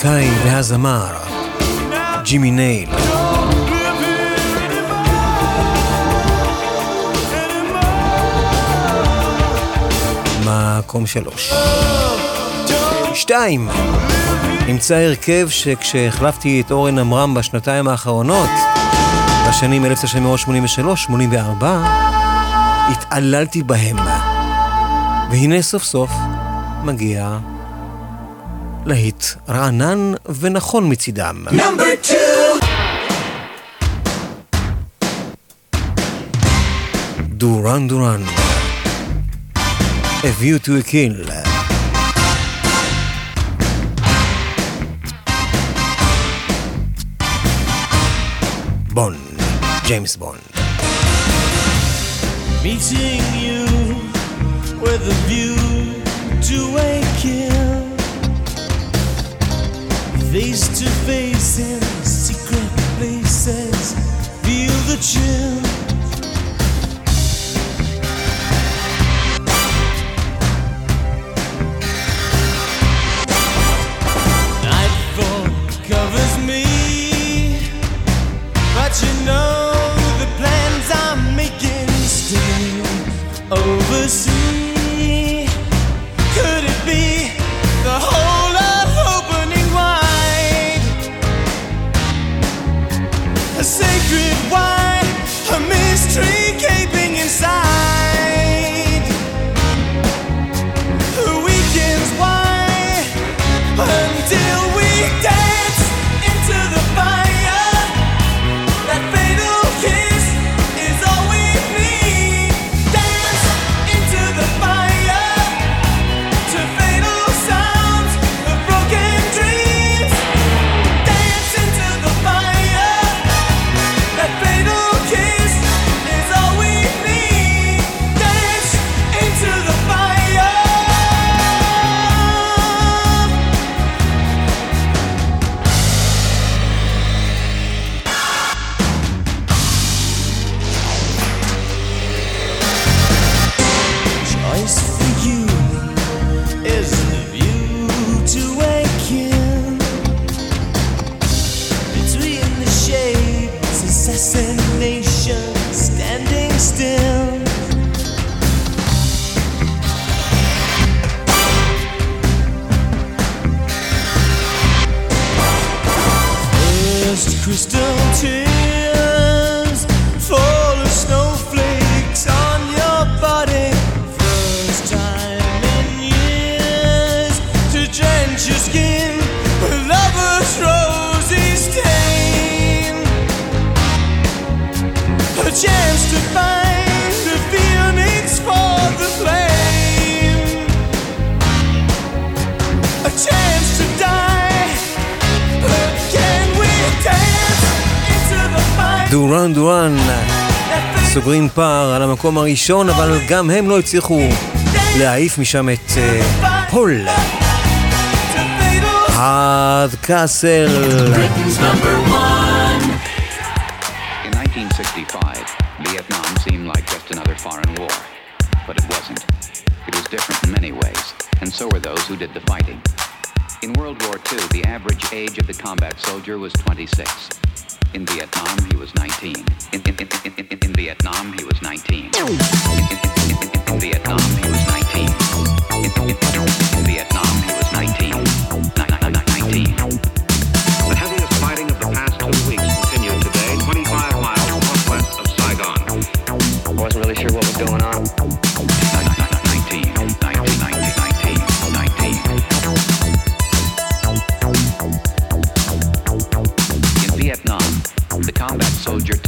הקומיקאי והזמר, ג'ימי נייל. מקום שלוש. שתיים. נמצא הרכב שכשהחלפתי את אורן עמרם בשנתיים האחרונות, בשנים 1983-84, התעללתי בהם. והנה סוף סוף מגיע להיט רענן ונכון מצידם. Number two. דורן דורן. A view to a kill. בון, ג'יימס בונד. Meeting you with a view to a kill. Face to face in secret places, feel the chill. המקום הראשון, אבל גם הם לא הצליחו להעיף משם את אה, פול. הארד קאסל. In 1965, Vietnam seemed like just another foreign war. But it wasn't. It was different in many ways, and so were those who did the fighting. In World War II, the average age of the combat soldier was 26. In Vietnam, he was 19. In, in, in, in, Vietnam, he was 19. In, in, in, in, in, in Vietnam, he was 19.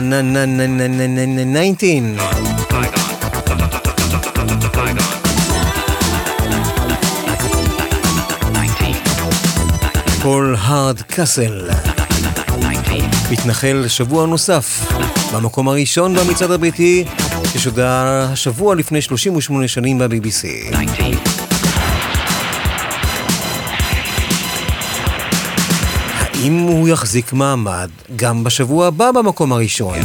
19. פול הארד קאסל. מתנחל שבוע נוסף במקום הראשון במצעד הבריטי ששודר השבוע לפני 38 שנים ב-BBC. האם הוא יחזיק מעמד גם בשבוע הבא במקום הראשון?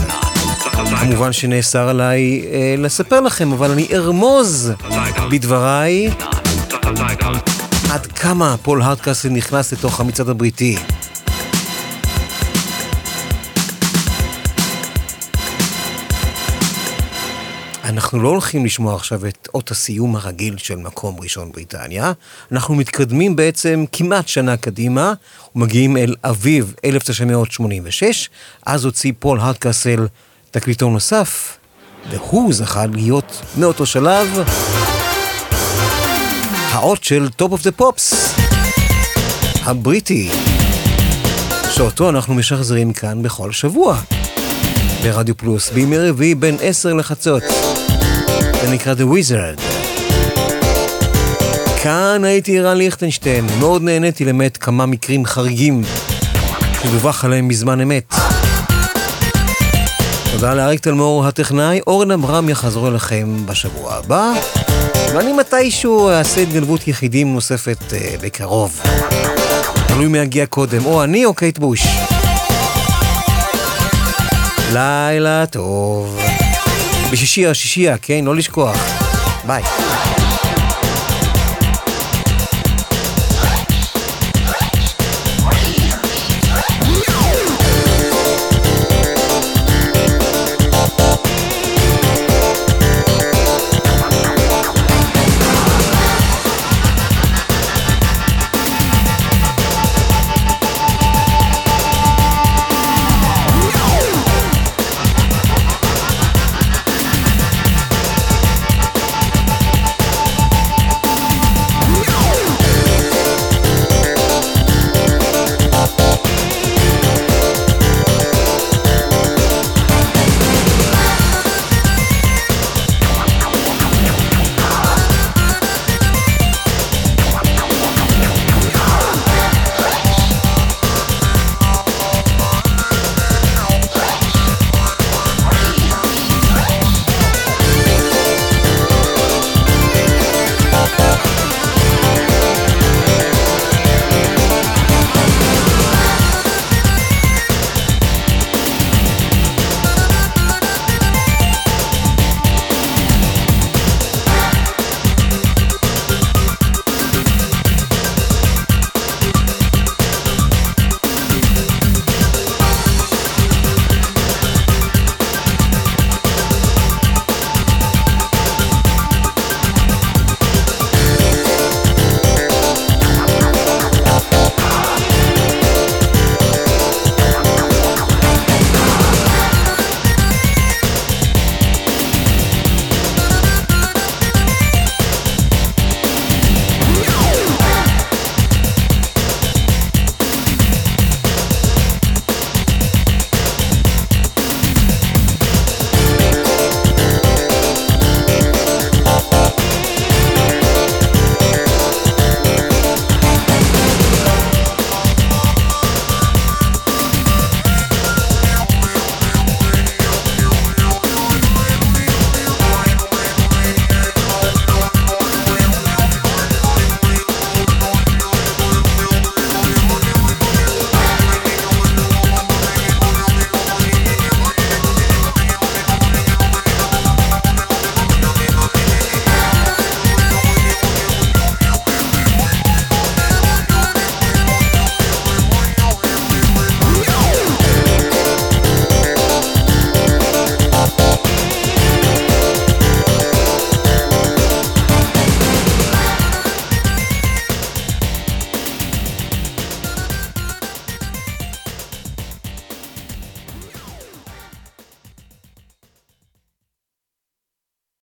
כמובן שנאסר עליי אה, לספר לכם, אבל אני ארמוז בדבריי עד כמה פול הארדקאסל נכנס לתוך המצעד הבריטי. אנחנו לא הולכים לשמוע עכשיו את אות הסיום הרגיל של מקום ראשון בריטניה, אנחנו מתקדמים בעצם כמעט שנה קדימה, ומגיעים אל אביב 1986, אז הוציא פול הארדקאסל תקליטון נוסף, והוא זכה להיות מאותו שלב האות של Top of the Pops, הבריטי, שאותו אנחנו משחזרים כאן בכל שבוע. ברדיו פלוס, בימי רביעי בין 10 לחצות. זה נקרא The Wizard. כאן הייתי רן ליכטנשטיין, מאוד נהניתי למעט כמה מקרים חריגים שדווח עליהם בזמן אמת. תודה לאריק תלמור הטכנאי, אורן עמרם יחזור אליכם בשבוע הבא, ואני מתישהו אעשה התגנבות יחידים נוספת אה, בקרוב. תלוי מי יגיע קודם, או אני או קייט בוש. לילה טוב. בשישי השישייה, כן? לא לשכוח. ביי.